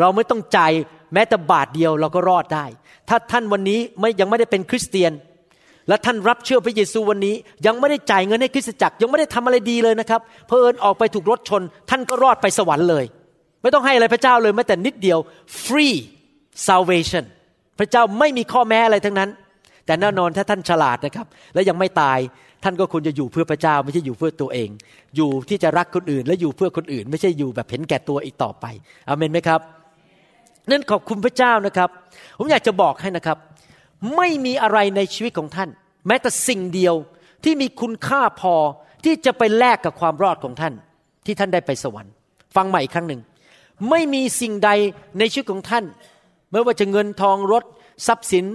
เราไม่ต้องจ่ายแม้แต่บาทเดียวเราก็รอดได้ ถ้าท่านวันนี้ไม่ยังไม่ได้เป็นคริสเตียน และท่านรับเชื่อพระเยซูวันนี้ ยังไม่ได้จ่ายเงินให้คริสตจักรยังไม่ได้ทำอะไรดีเลยนะครับเพอเอิญออกไปถูกรถชน ท่านก็รอดไปสวรรค์เลย ไม่ต้องให้อะไรพระเจ้าเลยแม้แต่นิดเดียว free salvation พระเจ้าไม่มีข้อแม้อะไรทั้งนั้น แต่แน่นอนถ้าท่านฉลาดนะครับ และยังไม่ตายท่านก็ควรจะอยู่เพื่อพระเจ้าไม่ใช่อยู่เพื่อตัวเอง อยู่ที่จะรักคนอื่น และอยู่เพื่อคนอื่น ไม่ใช่อยู่แบบเห็นแก่ตัวอีกต่อไปอเมนไหมครับนั่นขอบคุณพระเจ้านะครับ ผมอยากจะบอกให้นะครับ ไม่มีอะไรในชีวิตของท่าน แม้แต่สิ่งเดียวที่มีคุณค่าพอที่จะไปแลกกับความรอดของท่าน ที่ท่านได้ไปสวรรค์ ฟังใหม่อีกครั้งหนึ่ง ไม่มีสิ่งใดในชีวิตของท่าน ไม่ว่าจะเงินทองรถ ทรัพย์สิน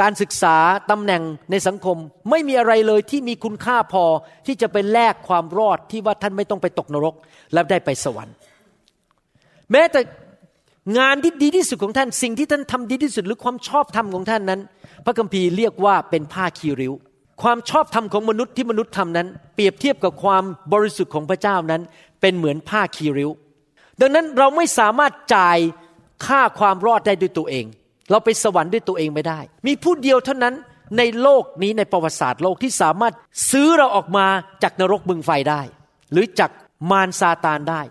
การศึกษาตำแหน่งในสังคม ไม่มีอะไรเลยที่มีคุณค่าพอที่จะไปแลกความรอดที่ว่าท่านไม่ต้องไปตกนรก แล้วได้ไปสวรรค์ แม้แต่งานที่ดีที่สุดของท่าน สิ่งที่ท่านทำดีที่สุดหรือความชอบธรรมของท่านนั้น พระคัมภีร์เรียกว่าเป็นผ้าคีริ้ว ความชอบธรรมของมนุษย์ที่มนุษย์ทำนั้น เปรียบเทียบกับความบริสุทธิ์ของพระเจ้านั้น เป็นเหมือนผ้าคีริ้ว ดังนั้นเราไม่สามารถจ่ายค่าความรอดได้ด้วยตัวเอง เราไปสวรรค์ด้วยตัวเองไม่ได้ มีผู้เดียวเท่านั้นในโลกนี้ในประวัติศาสตร์โลกที่สามารถซื้อเราออกมาจากนรกบึงไฟได้ หรือจากมารซาตานได้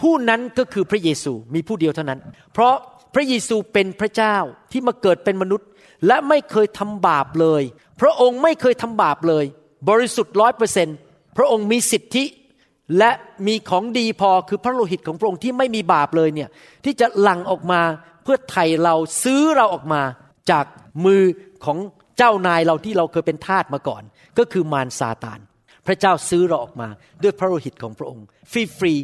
ผู้นั้นก็คือพระเยซูมีผู้เดียวเท่านั้น เพราะพระเยซูเป็นพระเจ้าที่มาเกิดเป็นมนุษย์ และไม่เคยทำบาปเลย พระองค์ไม่เคยทำบาปเลย บริสุทธิ์ร้อยเปอร์เซนพระองค์มีสิทธิและมีของดีพอคือพระโลหิตของพระองค์ที่ไม่มีบาปเลยเนี่ยที่จะหลั่งออกมาเพื่อไถ่เราซื้อเราออกมาจากมือของเจ้านายเราที่เราเคยเป็นทาสมาก่อน ก็คือมารซาตาน พระเจ้าซื้อเราออกมาด้วยพระโลหิตของพระองค์ฟรีฟรี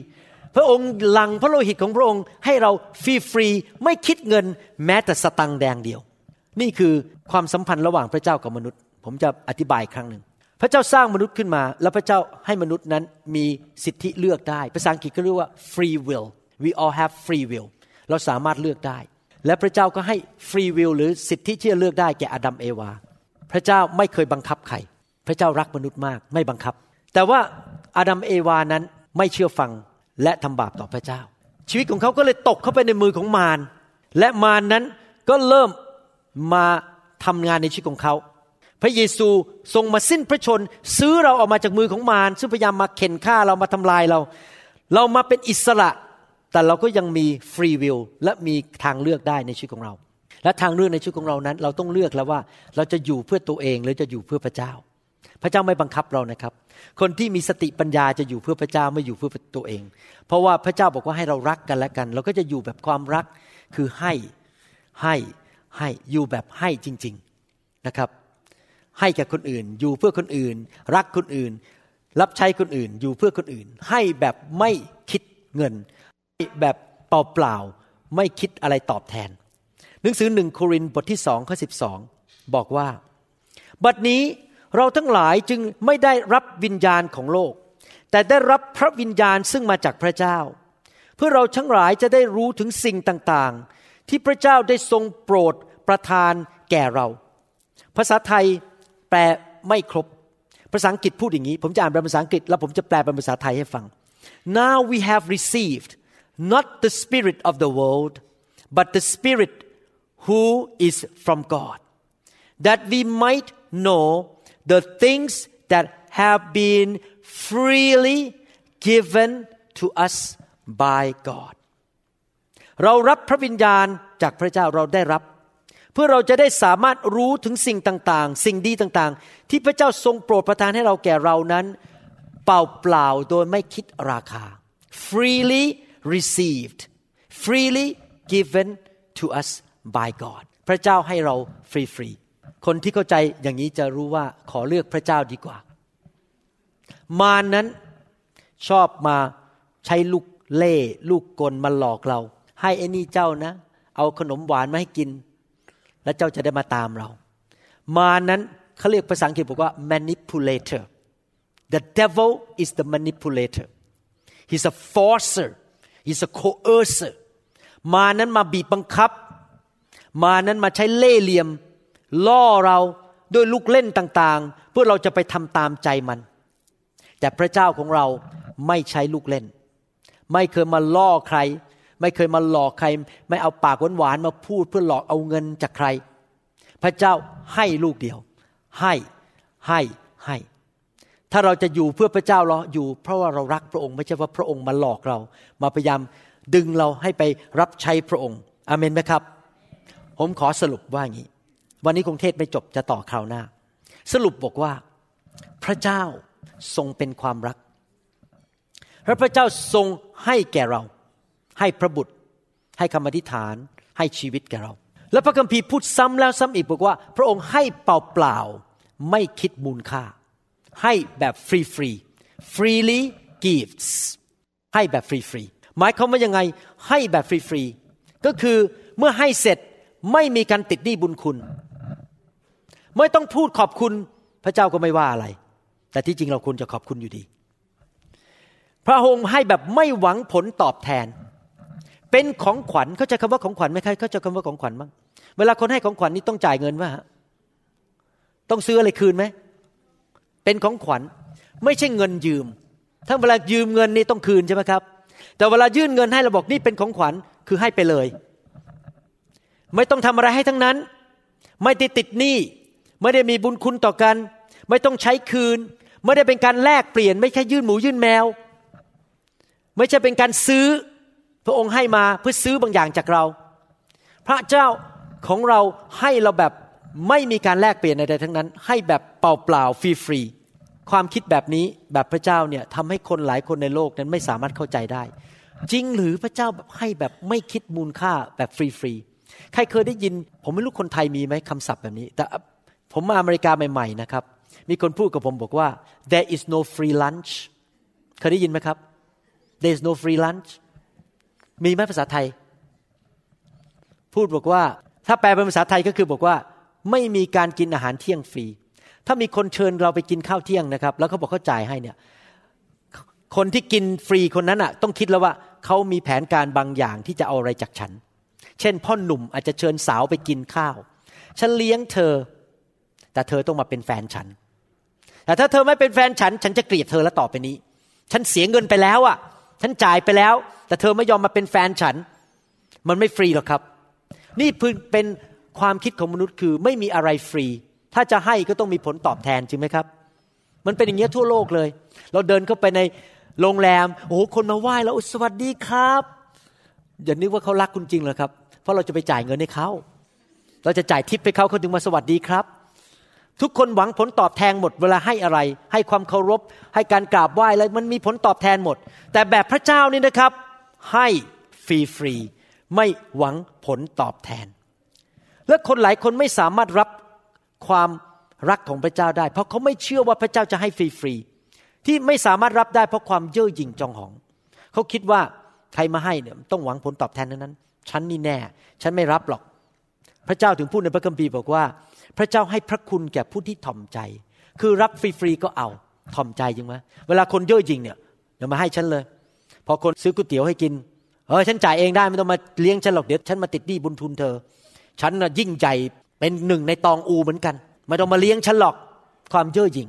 พระองค์หลั่งพระโลหิตของพระองค์ให้เราฟรีฟรีไม่คิดเงินแม้แต่สตังค์แดงเดียว นี่คือความสัมพันธ์ระหว่างพระเจ้ากับมนุษย์ ผมจะอธิบายครั้งหนึ่ง พระเจ้าสร้างมนุษย์ขึ้นมา แล้วพระเจ้าให้มนุษย์นั้นมีสิทธิเลือกได้ ภาษาอังกฤษก็เรียกว่า free will we all have free will เราสามารถเลือกได้ และพระเจ้าก็ให้ free will หรือสิทธิที่จะเลือกได้แก่อาดัมเอวา พระเจ้าไม่เคยบังคับใคร พระเจ้ารักมนุษย์มากไม่บังคับ แต่ว่าอาดัมเอวานั้นไม่เชื่อฟังและทำบาปต่อพระเจ้า ชีวิตของเขาก็เลยตกเข้าไปในมือของมารและมารนั้นก็เริ่ม มาทำงานในชีวิตของเขา พระเยซูทรงมาสิ้นพระชน ซื้อเราออกมาจากมือของมารซึ่งพยายามมาเข็นฆ่าเรามาทำลายเรา เรามาเป็นอิสระ แต่เราก็ยังมีฟรีวิลและมีทางเลือกได้ในชีวิตของเรา และทางเลือกในชีวิตของเรานั้น เราต้องเลือกแล้วว่าเราจะอยู่เพื่อตัวเองหรือจะอยู่เพื่อพระเจ้า พระเจ้าไม่บังคับเรานะครับ คนที่มีสติปัญญาจะอยู่เพื่อพระเจ้าไม่อยู่เพื่อตัวเอง เพราะว่าพระเจ้าบอกว่าให้เรารักกันและกัน เราก็จะอยู่แบบความรักคือให้ให้ ให้อยู่แบบให้จริง ๆนะครับ ให้แก่คนอื่น อยู่เพื่อคนอื่น รักคนอื่น รับใช้คนอื่น อยู่เพื่อคนอื่น ให้แบบไม่คิดเงิน ให้แบบเปล่าๆไม่คิดอะไรตอบแทน หนังสือหนึ่งโครินธ์บทที่สองข้อสิบสองบอกว่า บัดนี้เราทั้งหลายจึงไม่ได้รับวิญญาณของโลก แต่ได้รับพระวิญญาณซึ่งมาจากพระเจ้า เพื่อเราทั้งหลายจะได้รู้ถึงสิ่งต่างๆ ที่พระเจ้าได้ทรงโปรดประทานแก่เรา ภาษาไทยแปลไม่ครบ ภาษาอังกฤษพูดอย่างนี้ ผมจะอ่านเป็นภาษาอังกฤษแล้วผมจะแปลเป็นภาษาไทยให้ฟัง now we have received not the spirit of the world but the spirit who is from God that we might know the things that have been freely given to us by God เรารับพระวิญญาณจากพระเจ้าเราได้รับ เพื่อเราจะได้สามารถรู้ถึงสิ่งต่างๆ สิ่งดีต่างๆ ที่พระเจ้าทรงโปรดประทานให้เราแก่เรานั้น เปล่าเปล่าๆโดยไม่คิดราคา freely received freely given to us by God พระเจ้าให้เราฟรีๆคนที่เข้าใจอย่างนี้จะรู้ว่าขอเลือกพระเจ้าดีกว่า มานั้นชอบมาใช้ลูกเล่ลูกกลมาหลอกเรา ให้ไอ้นี่เจ้านะ เอาขนมหวานมาให้กิน แล้วเจ้าจะได้มาตามเรา มานั้นเขาเรียกภาษาอังกฤษบอกว่า manipulator the devil is the manipulator he's a forcer he's a coercer มานั้นมาบีบบังคับ มานั้นมาใช้เล่ห์เหลี่ยม ล่อเราด้วยลูกเล่นต่างๆ เพื่อเราจะไปทำตามใจมัน แต่พระเจ้าของเราไม่ใช้ลูกเล่น ไม่เคยมาล่อใคร ไม่เคยมาหลอกใคร ไม่เอาปากหวานๆมาพูดเพื่อหลอกเอาเงินจากใคร พระเจ้าให้ลูกเดียว ให้ให้ให้ ถ้าเราจะอยู่เพื่อพระเจ้าเราอยู่ เพราะว่าเรารักพระองค์ไม่ใช่ว่าพระองค์มาหลอกเรา มาพยายามดึงเราให้ไปรับใช้พระองค์อเมนไหมครับ ผมขอสรุปว่าอย่างนี้ วันนี้คงเทศไม่จบจะต่อคราวหน้า สรุปบอกว่า พระเจ้าทรงเป็นความรักและพระเจ้าทรงให้แก่เรา ให้พระบุตร ให้คำอธิษฐาน ให้ชีวิตแก่เรา และพระคัมภีร์พูดซ้ำแล้วซ้ำอีกบอกว่า พระองค์ให้เปล่าเปล่าๆไม่คิดมูลค่า ให้แบบฟรีฟรี freely gives ให้แบบฟรีฟรีหมายความว่ายังไงให้แบบฟรีฟรีก็คือเมื่อให้เสร็จไม่มีการติดหนี้บุญคุณ ไม่ต้องพูดขอบคุณพระเจ้าก็ไม่ว่าอะไร แต่ที่จริงเราควรจะขอบคุณอยู่ดี พระองค์ให้แบบไม่หวังผลตอบแทน เป็นของขวัญเข้าใจคำว่าของขวัญไหมใครเข้าใจคำว่าของขวัญบ้างเวลาคนให้ของขวัญนี่ต้องจ่ายเงินว่าต้องซื้ออะไรคืนไหมเป็นของขวัญไม่ใช่เงินยืม ถ้าเวลายืมเงินนี่ต้องคืนใช่ไหมครับ แต่เวลายื่นเงินให้เราบอกนี่เป็นของขวัญคือให้ไปเลย ไม่ต้องทำอะไรให้ทั้งนั้น ไม่ได้ติดหนี้ไม่ได้มีบุญคุณต่อกัน ไม่ต้องใช้คืน ไม่ได้เป็นการแลกเปลี่ยน ไม่ใช่ยื่นหมูยื่นแมว ไม่ใช่เป็นการซื้อ พระองค์ให้มาเพื่อซื้อบางอย่างจากเรา พระเจ้าของเราให้เราแบบไม่มีการแลกเปลี่ยนใดๆทั้งนั้น ให้แบบเปล่าๆฟรีๆความคิดแบบนี้แบบพระเจ้าเนี่ยทำให้คนหลายคนในโลกนั้นไม่สามารถเข้าใจได้ จริงหรือพระเจ้าให้แบบไม่คิดมูลค่าแบบฟรีๆใครเคยได้ยิน ผมไม่รู้คนไทยมีไหมคำศัพท์แบบนี้ แต่ผมมาอเมริกาใหม่ๆนะครับ มีคนพูดกับผมบอกว่า there is no free lunch เคยได้ยินไหมครับ there is no free lunch มีไหมภาษาไทย พูดบอกว่า ถ้าแปลเป็นภาษาไทยก็คือบอกว่า ไม่มีการกินอาหารเที่ยงฟรี ถ้ามีคนเชิญเราไปกินข้าวเที่ยงนะครับ แล้วเขาบอกเขาจ่ายให้เนี่ย คนที่กินฟรีคนนั้นอะ ต้องคิดแล้วว่าเขามีแผนการบางอย่างที่จะเอาอะไรจากฉัน เช่น พ่อหนุ่มอาจจะเชิญสาวไปกินข้าว ฉันเลี้ยงเธอ แต่เธอต้องมาเป็นแฟนฉัน แต่ถ้าเธอไม่เป็นแฟนฉัน ฉันจะเกลียดเธอแล้วต่อไปนี้ ฉันเสียเงินไปแล้วอะ ฉันจ่ายไปแล้ว แต่เธอไม่ยอมมาเป็นแฟนฉัน มันไม่ฟรีหรอกครับ นี่เป็นความคิดของมนุษย์คือไม่มีอะไรฟรี ถ้าจะให้ก็ต้องมีผลตอบแทนจริงไหมครับ มันเป็นอย่างเงี้ยทั่วโลกเลย เราเดินเข้าไปในโรงแรมโอ้โหคนมาไหว้แล้วสวัสดีครับอย่านึกว่าเขารักคุณจริงเหรอครับ เพราะเราจะไปจ่ายเงินให้เขา เราจะจ่ายทิปให้เขาเขาถึงมาสวัสดีครับ ทุกคนหวังผลตอบแทนหมดเวลาให้อะไร ให้ความเคารพ ให้การกราบไหว้อะไรมันมีผลตอบแทนหมด แต่แบบพระเจ้านี่นะครับ ให้ฟรีฟรีไม่หวังผลตอบแทน และคนหลายคนไม่สามารถรับความรักของพระเจ้าได้ เพราะเขาไม่เชื่อว่าพระเจ้าจะให้ฟรีฟรีที่ไม่สามารถรับได้เพราะความเย่อหยิ่งจองหอง เขาคิดว่าใครมาให้เนี่ยต้องหวังผลตอบแทนนั้น ฉันนี่แน่ ฉันไม่รับหรอก พระเจ้าถึงพูดในพระคัมภีร์บอกว่า พระเจ้าให้พระคุณแก่ผู้ที่ถ่อมใจ คือรับฟรีๆก็เอาถ่อมใจจริงไหมเวลาคนเย่อหยิ่งเนี่ยเดี๋ยวมาให้ฉันเลย พอคนซื้อก๋วยเตี๋ยวให้กินเออฉันจ่ายเองได้ไม่ต้องมาเลี้ยงฉันหรอกเดี๋ยวฉันมาติดหนี้บุญทุนเธอ ฉันน่ะยิ่งใหญ่เป็นหนึ่งในตองอูเหมือนกัน ไม่ต้องมาเลี้ยงฉันหรอกความเย่อหยิ่ง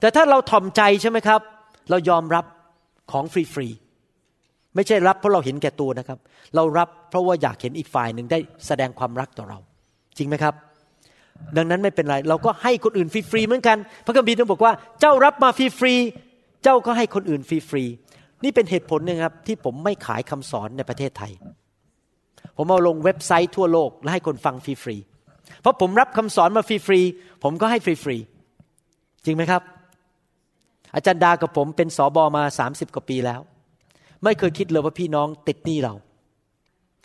แต่ถ้าเราถ่อมใจใช่ไหมครับ เรายอมรับของฟรีๆไม่ใช่รับเพราะเราเห็นแก่ตัวนะครับ เรารับเพราะว่าอยากเห็นอีกฝ่ายหนึ่งได้แสดงความรักต่อเรา จริงไหมครับ ดังนั้นไม่เป็นไร เราก็ให้คนอื่นฟรีๆเหมือนกัน พระคัมภีร์ต้องบอกว่าเจ้ารับมาฟรีๆเจ้าก็ให้คนอื่นฟรีๆนี่เป็นเหตุผลนึงครับ ที่ผมไม่ขายคำสอนในประเทศไทย ผมเอาลงเว็บไซต์ทั่วโลกและให้คนฟังฟรีๆเพราะผมรับคำสอนมาฟรีๆผมก็ให้ฟรีๆจริงไหมครับ อาจารย์ดากับผมเป็นสอบอมาสามสิบกว่าปีแล้ว ไม่เคยคิดเลยว่าพี่น้องติดหนี้เรา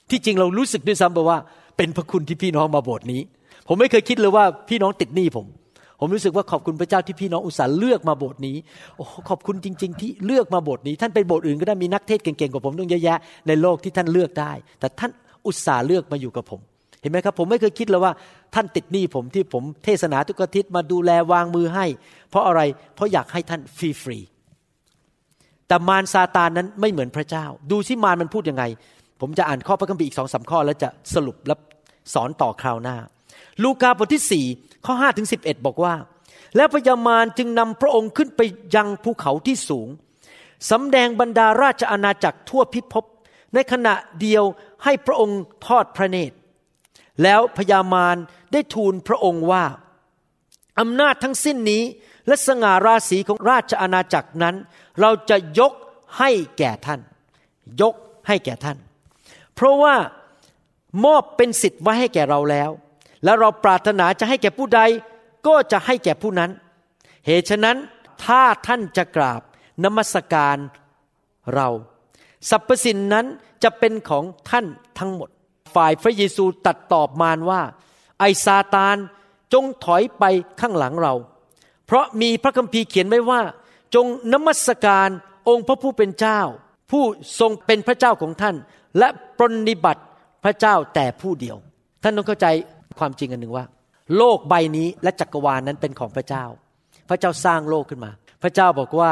ที่จริงเรารู้สึกด้วยซ้ำว่า เป็นพระคุณที่พี่น้องมาโบสถ์นี้ ผมไม่เคยคิดเลยว่าพี่น้องติดหนี้ผม ผมรู้สึกว่าขอบคุณพระเจ้าที่พี่น้องอุตส่าห์เลือกมาโบสถ์นี้โอ้ขอบคุณจริง ๆ ที่เลือกมาโบสถ์นี้ ท่านไปโบสถ์อื่นก็ได้มีนักเทศเก่งๆกว่าผมต้องเยอะแยะในโลกที่ท่านเลือกได้ แต่ท่านอุตส่าห์เลือกมาอยู่กับผม เห็นไหมครับผมไม่เคยคิดเลยว่า ท่านติดหนี้ผมที่ผมเทศนาทุกอาทิตย์มาดูแลวางมือให้ เพราะอะไรเพราะอยากให้ท่านฟรีฟรีแต่มารซาตานนั้นไม่เหมือนพระเจ้า ดูสิมารมันพูดยังไง ผมจะอ่านข้อพระคัมภีร์อีกสองสาข้อแล้วจะสรุปและสอนต่อคราวหน้า ลูกาบทที่สี่ข้อห้าถึงสิบเอ็ดบอกว่า แล้พญามารจึงนำพระองค์ขึ้นไปยังภูเขาที่สูงสำแดงบรรดาราชอาณาจักรทั่วพิภพในขณะเดียวให้พระองค์ทอดพระเนตร แล้วพญามารได้ทูลพระองค์ว่าอำนาจทั้งสิ้นนี้และสง่าราศีของราชอาณาจักรนั้น เราจะยกให้แก่ท่าน ยกให้แก่ท่าน เพราะว่ามอบเป็นสิทธิ์ไว้ให้แก่เราแล้ว และเราปรารถนาจะให้แก่ผู้ใด ก็จะให้แก่ผู้นั้น เหตุฉะนั้นถ้าท่านจะกราบนมัสการเราสรรพสินนั้นจะเป็นของท่านทั้งหมด ฝ่ายพระเยซูตัดตอบมารว่า ไอซาตานจงถอยไปข้างหลังเรา เพราะมีพระคัมภีร์เขียนไว้ว่า จงนมัสการองค์พระผู้เป็นเจ้า ผู้ทรงเป็นพระเจ้าของท่าน และปรนิบัติพระเจ้าแต่ผู้เดียว ท่านต้องเข้าใจ ความจริงอันหนึ่งว่า โลกใบนี้และจักรวาลนนั้นเป็นของพระเจ้า พระเจ้าสร้างโลกขึ้นมา พระเจ้าบอกว่า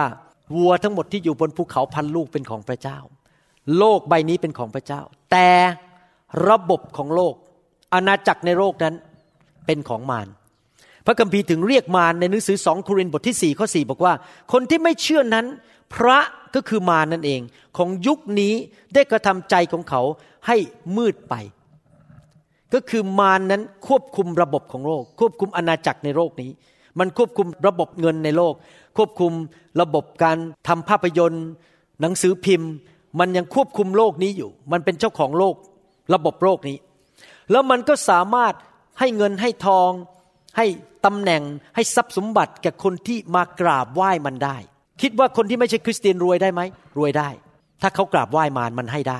วัวทั้งหมดที่อยู่บนภูเขาพันลูกเป็นของพระเจ้า โลกใบนี้เป็นของพระเจ้า แต่ระบบของโลก อาณาจักรในโลกนั้นเป็นของมารพระคัมภีร์ถึงเรียกมารในหนังสือสองโครินธ์บทที่สี่ข้อสี่บอกว่า คนที่ไม่เชื่อนั้น พระก็คือมารนั่นเอง ของยุคนี้ได้กระทำใจของเขาให้มืดไป ก็คือมารนั้นควบคุมระบบของโลก ควบคุมอาณาจักรในโลกนี้ มันควบคุมระบบเงินในโลก ควบคุมระบบการทำภาพยนตร์ หนังสือพิมพ์ มันยังควบคุมโลกนี้อยู่ มันเป็นเจ้าของโลก ระบบโลกนี้ แล้วมันก็สามารถให้เงินให้ทอง ให้ตำแหน่งให้ทรัพย์สมบัติแก่คนที่มากราบไหว้มันได้ คิดว่าคนที่ไม่ใช่คริสเตียนรวยได้ไหมรวยได้ ถ้าเขากราบไหว้มารมันให้ได้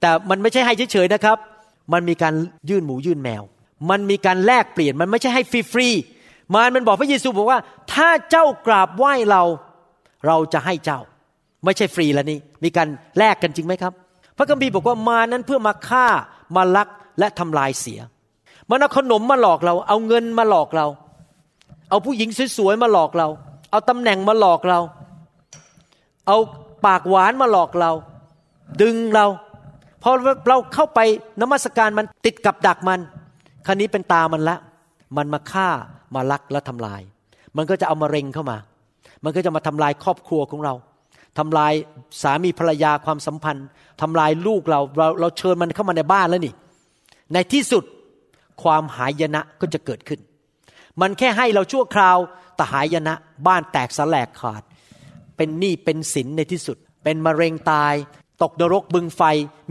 แต่มันไม่ใช่ให้เฉยๆนะครับ มันมีการยื่นหมูยื่นแมว มันมีการแลกเปลี่ยนมันไม่ใช่ให้ฟรีๆมารมันบอกพระเยซูบอกว่า ถ้าเจ้ากราบไหว้เรา เราจะให้เจ้า ไม่ใช่ฟรีแล้วนี่มีการแลกกันจริงไหมครับ พระคัมภีร์บอกว่ามานั้นเพื่อมาฆ่ามาลักและทำลายเสีย มันเอาขนมมาหลอกเรา เอาเงินมาหลอกเรา เอาผู้หญิงสวยๆมาหลอกเรา เอาตำแหน่งมาหลอกเรา เอาปากหวานมาหลอกเรา ดึงเรา พอเราเข้าไปนมัสการมันติดกับดักมันครั้นี้เป็นตามันละ มันมาฆ่ามาลักและทำลาย มันก็จะเอามาเร็งเข้ามา มันก็จะมาทำลายครอบครัวของเราทำลายสามีภรรยาความสัมพันธ์ทำลายลูกเราเราเราเชิญมันเข้ามาในบ้านแล้วนี่ ในที่สุดความหายนะก็จะเกิดขึ้น มันแค่ให้เราชั่วคราวแต่หายนะ บ้านแตกสลายขาด เป็นหนี้เป็นสินในที่สุด เป็นมะเร็งตาย ตกนรกบึงไฟ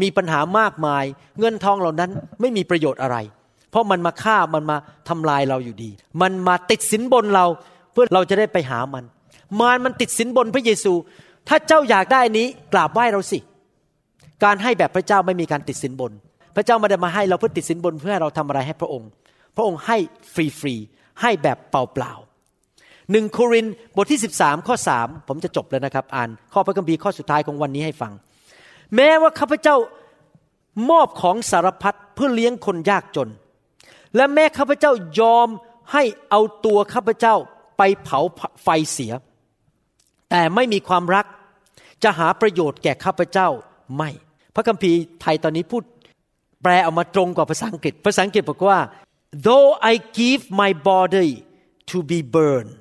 มีปัญหามากมาย เงินทองเหล่านั้นไม่มีประโยชน์อะไร เพราะมันมาฆ่ามันมาทำลายเราอยู่ดี มันมาติดสินบนเราเพื่อเราจะได้ไปหามัน มารมันติดสินบนพระเยซู ถ้าเจ้าอยากได้นี้กราบไหว้เราสิ การให้แบบพระเจ้าไม่มีการติดสินบน พระเจ้าไม่ได้มาให้เราเพื่อติดสินบนเพื่อเราทำอะไรให้พระองค์ พระองค์ให้ฟรีๆให้แบบเปล่าๆหนึ่งโครินบทที่ 13 ข้อ 3 ผมจะจบแล้วนะครับ อ่าน ข้อพระคัมภีร์ข้อสุดท้ายของวันนี้ให้ฟัง แม้ว่าข้าพเจ้ามอบของสารพัดเพื่อเลี้ยงคนยากจน และแม้ข้าพเจ้ายอมให้เอาตัวข้าพเจ้าไปเผาไฟเสีย แต่ไม่มีความรักจะหาประโยชน์แก่ข้าพเจ้าไม่ พระคัมภีร์ไทยตอนนี้พูดแปลออกมาตรงกว่าภาษาอังกฤษ ภาษาอังกฤษบอกว่า though I give my body to be burned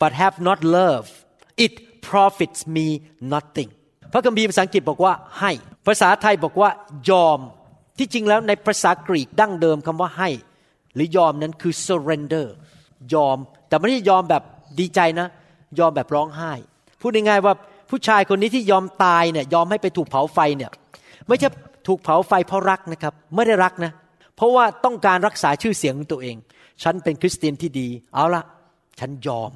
but have not love it profits me nothing พระคัมภีร์ภาษาอังกฤษบอกว่าให้ ภาษาไทยบอกว่ายอม ที่จริงแล้วในภาษากรีกดั้งเดิมคำว่าให้ หรือยอมนั้นคือ surrender ยอม แต่ไม่ใช่ยอมแบบดีใจนะ ยอมแบบร้องไห้ พูดง่ายๆว่าผู้ชายคนนี้ที่ยอมตายเนี่ยยอมให้ไปถูกเผาไฟเนี่ยไม่ใช่ถูกเผาไฟเพราะรักนะครับไม่ได้รักนะ เพราะว่าต้องการรักษาชื่อเสียงของตัวเอง ฉันเป็นคริสเตียนที่ดี เอาละฉันยอม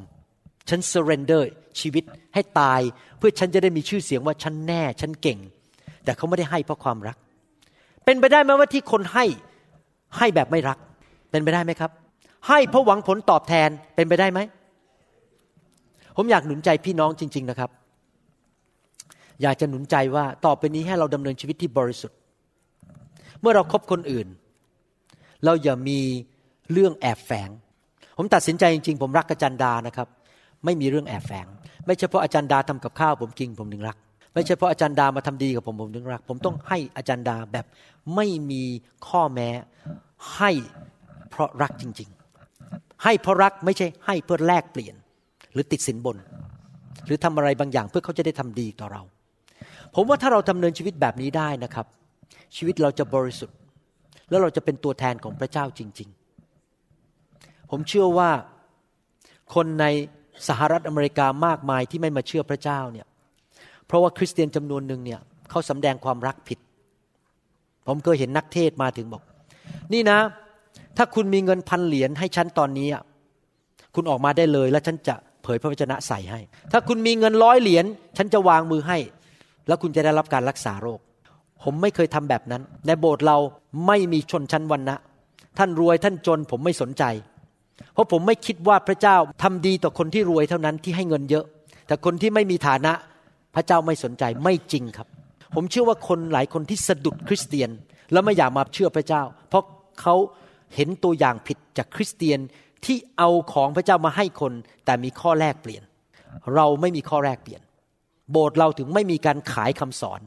ฉัน surrender ชีวิตให้ตาย เพื่อฉันจะได้มีชื่อเสียงว่าฉันแน่ ฉันเก่ง แต่เขาไม่ได้ให้เพราะความรัก เป็นไปได้ไหมว่าที่คนให้ให้แบบไม่รัก เป็นไปได้ไหมครับ ให้เพราะหวังผลตอบแทนเป็นไปได้ไหม ผมอยากหนุนใจพี่น้องจริง ๆนะครับ อยากจะหนุนใจว่าต่อไปนี้ให้เราดำเนินชีวิตที่บริสุทธิ์ เมื่อเราครบคนอื่น เราอย่ามีเรื่องแอบแฝง ผมตัดสินใจจริง ๆ ผมรักอาจารย์ดานะครับ ไม่มีเรื่องแอบแฝง ไม่ใช่เพราะอาจารย์ดาทำกับข้าวผมกินผมถึงรัก ไม่ใช่เพราะอาจารย์ดามาทำดีกับผมผมถึงรัก ผมต้องให้อาจารย์ดาแบบไม่มีข้อแม้ให้เพราะรักจริง ๆ ให้เพราะรักไม่ใช่ให้เพื่อแลกเปลี่ยน หรือติดสินบน หรือทำอะไรบางอย่างเพื่อเขาจะได้ทำดีต่อเรา ผมว่าถ้าเราดำเนินชีวิตแบบนี้ได้นะครับ ชีวิตเราจะบริสุทธิ์ แล้วเราจะเป็นตัวแทนของพระเจ้าจริง ๆ ผมเชื่อว่าคนใน สหรัฐอเมริกามากมายที่ไม่มาเชื่อพระเจ้าเนี่ยเพราะว่าคริสเตียนจำนวนหนึ่งเนี่ยเขาสำแดงความรักผิด ผมเคยเห็นนักเทศมาถึงบอก นี่นะ ถ้าคุณมีเงินพันเหรียญให้ฉันตอนนี้คุณออกมาได้เลยแล้วฉันจะเผยพระวจนะใส่ให้ ถ้าคุณมีเงินร้อยเหรียญฉันจะวางมือให้ แล้วคุณจะได้รับการรักษาโรค ผมไม่เคยทำแบบนั้น ในโบสถ์เราไม่มีชนชั้นวรรณะท่านรวยท่านจนผมไม่สนใจ เพราะผมไม่คิดว่าพระเจ้าทำดีต่อคนที่รวยเท่านั้นที่ให้เงินเยอะ แต่คนที่ไม่มีฐานะพระเจ้าไม่สนใจไม่จริงครับ ผมเชื่อว่าคนหลายคนที่สะดุดคริสเตียน แล้วไม่อยากมาเชื่อพระเจ้า เพราะเขาเห็นตัวอย่างผิดจากคริสเตียนที่เอาของพระเจ้ามาให้คน แต่มีข้อแลกเปลี่ยน เราไม่มีข้อแลกเปลี่ยน โบสถ์เราถึงไม่มีการขายคำสอน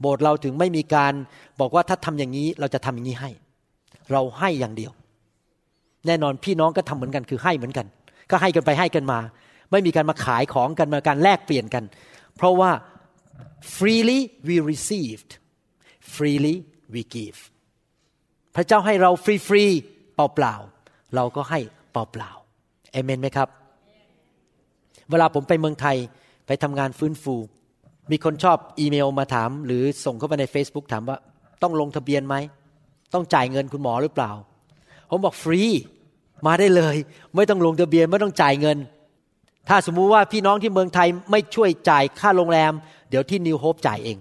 โบสถ์เราถึงไม่มีการบอกว่าถ้าทำอย่างนี้เราจะทำอย่างนี้ให้ เราให้อย่างเดียว แน่นอนพี่น้องก็ทำเหมือนกันคือให้เหมือนกัน ก็ให้กันไปให้กันมา ไม่มีการมาขายของกันมาการแลกเปลี่ยนกัน เพราะว่า freely we received freely we give พระเจ้าให้เราฟรีๆเปล่าๆเราก็ให้เปล่าๆเอเมนไหมครับ เวลาผมไปเมืองไทยไปทำงานฟื้นฟู มีคนชอบอีเมลมาถาม หรือส่งเข้ามาใน Facebook ถามว่า ต้องลงทะเบียนไหม ต้องจ่ายเงินคุณหมอหรือเปล่า ผมบอกฟรี มาได้เลย ไม่ต้องลงทะเบียนไม่ต้องจ่ายเงิน ถ้าสมมุติว่าพี่น้องที่เมืองไทยไม่ช่วยจ่ายค่าโรงแรม เดี๋ยวที่นิวโฮปจ่ายเอง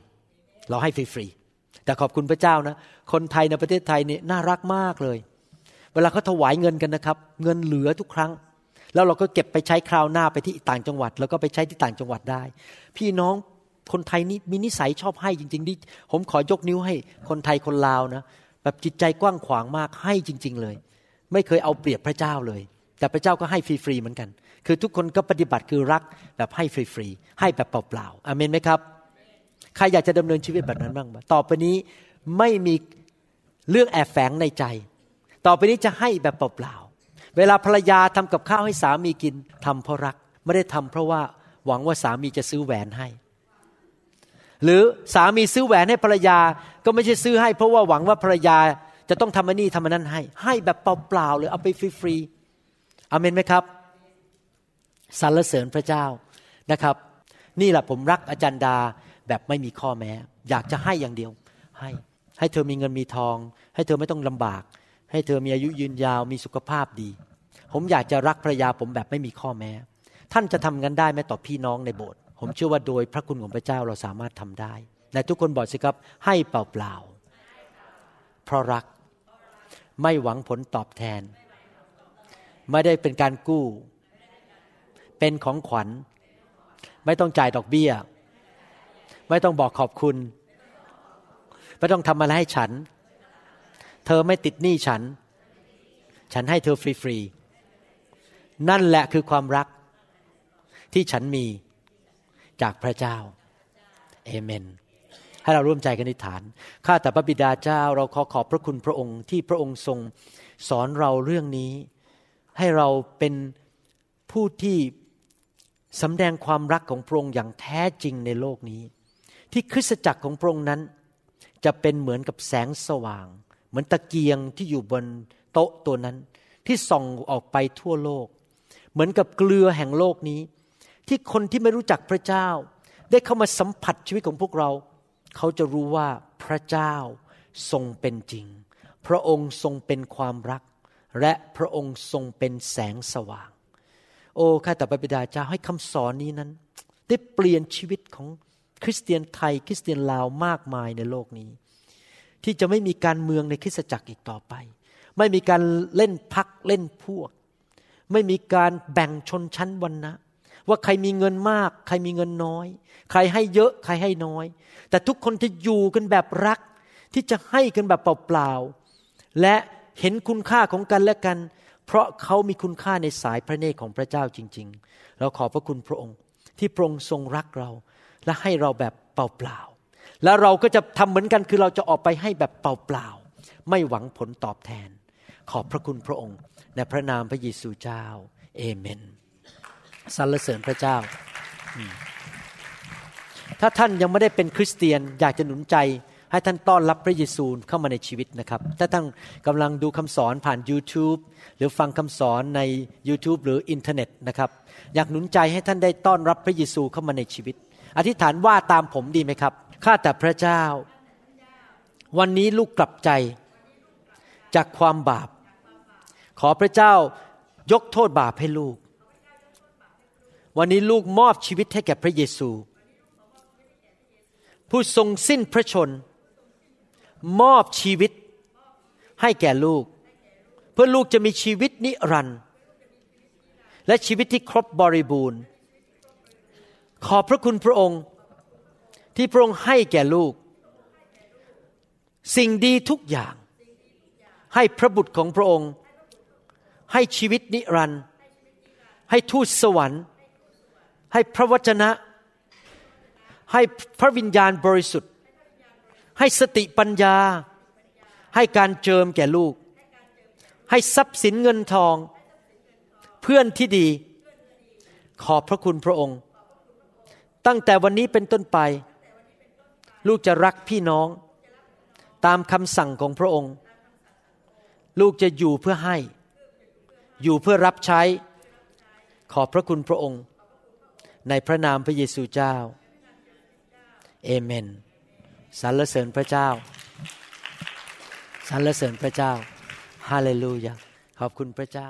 เราให้ฟรีๆแต่ขอบคุณพระเจ้านะ คนไทยในประเทศไทยนี่น่ารักมากเลย เวลาเขาถวายเงินกันนะครับ เงินเหลือทุกครั้ง แล้วเราก็เก็บไปใช้คราวหน้าไปที่ต่างจังหวัด แล้วก็ไปใช้ที่ต่างจังหวัดได้ พี่น้องคนไทยนี่มีนิสัยชอบให้จริงๆดิผมขอยกนิ้วให้คนไทยคนลาวนะแบบจิตใจกว้างขวางมากให้จริง ๆ เลย ไม่เคยเอาเปรียบพระเจ้าเลย แต่พระเจ้าก็ให้ฟรีๆเหมือนกัน คือทุกคนก็ปฏิบัติคือรักแบบให้ฟรีๆให้แบบเปล่าๆอเมนไหมครับใครอยากจะดำเนินชีวิตแบบนั้นบ้างต่อไปนี้ไม่มีเรื่องแอบแฝงในใจ ต่อไปนี้จะให้แบบเปล่าๆเวลาภรรยาทำกับข้าวให้สามีกินทำเพราะรักไม่ได้ทำเพราะว่าหวังว่าสามีจะซื้อแหวนให้ หรือสามีซื้อแหวนให้ภรรยาก็ไม่ใช่ซื้อให้ เพราะว่าหวังว่าภรรยา จะต้องทำอันนี้ทำอันนั้นให้ ให้แบบเปล่าๆเลยเอาไปฟรีๆอเมนไหมครับสรรเสริญพระเจ้านะครับ นี่แหละผมรักอาจารย์ดาแบบไม่มีข้อแม้ อยากจะให้อย่างเดียว ให้ให้เธอมีเงินมีทอง ให้เธอไม่ต้องลำบาก ให้เธอมีอายุยืนยาวมีสุขภาพดี ผมอยากจะรักภรรยาผมแบบไม่มีข้อแม้ ท่านจะทำกันได้ไหมต่อพี่น้องในโบสถ์ผมเชื่อว่าโดยพระคุณของพระเจ้าเราสามารถทำได้แต่ทุกคนบอกสิครับให้เปล่าๆเพราะรัก ไม่หวังผลตอบแทน ไม่ได้เป็นการกู้ เป็นของขวัญ ไม่ต้องจ่ายดอกเบี้ย ไม่ต้องบอกขอบคุณ ไม่ต้องทำอะไรให้ฉัน เธอไม่ติดหนี้ฉัน ฉันให้เธอฟรีๆนั่นแหละคือความรักที่ฉันมีจากพระเจ้าเอเมน ให้เราร่วมใจกันในฐาน ข้าแต่พระบิดาเจ้า เราขอขอบพระคุณพระองค์ที่พระองค์ทรงสอนเราเรื่องนี้ ให้เราเป็นผู้ที่สำแดงความรักของพระองค์อย่างแท้จริงในโลกนี้ ที่คริสตจักรของพระองค์นั้น จะเป็นเหมือนกับแสงสว่าง เหมือนตะเกียงที่อยู่บนโต๊ะตัวนั้น ที่ส่องออกไปทั่วโลก เหมือนกับเกลือแห่งโลกนี้ ที่คนที่ไม่รู้จักพระเจ้า ได้เข้ามาสัมผัสชีวิตของพวกเรา เขาจะรู้ว่าพระเจ้าทรงเป็นจริง พระองค์ทรงเป็นความรัก และพระองค์ทรงเป็นแสงสว่าง โอ้ข้าแต่พระบิดาเจ้าให้คำสอนนี้นั้น ได้เปลี่ยนชีวิตของคริสเตียนไทยคริสเตียนลาวมากมายในโลกนี้ ที่จะไม่มีการเมืองในคริสตจักรอีกต่อไป ไม่มีการเล่นพักเล่นพวก ไม่มีการแบ่งชนชั้นวันนะ ว่าใครมีเงินมาก ใครมีเงินน้อย ใครให้เยอะใครให้น้อย แต่ทุกคนจะอยู่กันแบบรัก ที่จะให้กันแบบเปล่าๆและเห็นคุณค่าของกันและกัน เพราะเขามีคุณค่าในสายพระเนตรของพระเจ้าจริง ๆ เราขอบพระคุณพระองค์ ที่พระองค์ทรงรักเรา และให้เราแบบเปล่าๆแล้วเราก็จะทำเหมือนกันคือเราจะออกไปให้แบบเปล่าๆไม่หวังผลตอบแทน ขอบพระคุณพระองค์ ในพระนามพระเยซูเจ้า เอเมน สรรเสริญพระเจ้า ถ้าท่านยังไม่ได้เป็นคริสเตียนอยากจะหนุนใจให้ท่านต้อนรับพระเยซูเข้ามาในชีวิตนะครับ ถ้าท่านกำลังดูคำสอนผ่าน YouTube หรือฟังคำสอนใน YouTube หรืออินเทอร์เน็ตนะครับ อยากหนุนใจให้ท่านได้ต้อนรับพระเยซูเข้ามาในชีวิต อธิษฐานว่าตามผมดีไหมครับ ข้าแต่พระเจ้า วันนี้ลูกกลับใจจากความบาป ขอพระเจ้ายกโทษบาปให้ลูก วันนี้ลูกมอบชีวิตให้แก่พระเยซู ผู้ทรงสิ้นพระชน มอบชีวิตให้แก่ลูก เพื่อลูกจะมีชีวิตนิรันดร์และชีวิตที่ครบบริบูรณ์ ขอบพระคุณพระองค์ที่พระองค์ให้แก่ลูก สิ่งดีทุกอย่าง ให้พระบุตรของพระองค์ ให้ชีวิตนิรันดร์ให้ทูตสวรรค์ ให้พระวจนะ ให้พระวิญญาณบริสุทธิ์ ให้สติปัญญา ให้การเจิมแก่ลูก ให้ทรัพย์สินเงินทอง เพื่อนที่ดี ขอบพระคุณพระองค์ ตั้งแต่วันนี้เป็นต้นไป ลูกจะรักพี่น้อง ตามคำสั่งของพระองค์ ลูกจะอยู่เพื่อให้ อยู่เพื่อรับใช้ ขอบพระคุณพระองค์ ในพระนามพระเยซูเจ้า เอเมนสรรเสริญพระเจ้าสรรเสริญพระเจ้า ฮาเลลูยา ขอบคุณพระเจ้า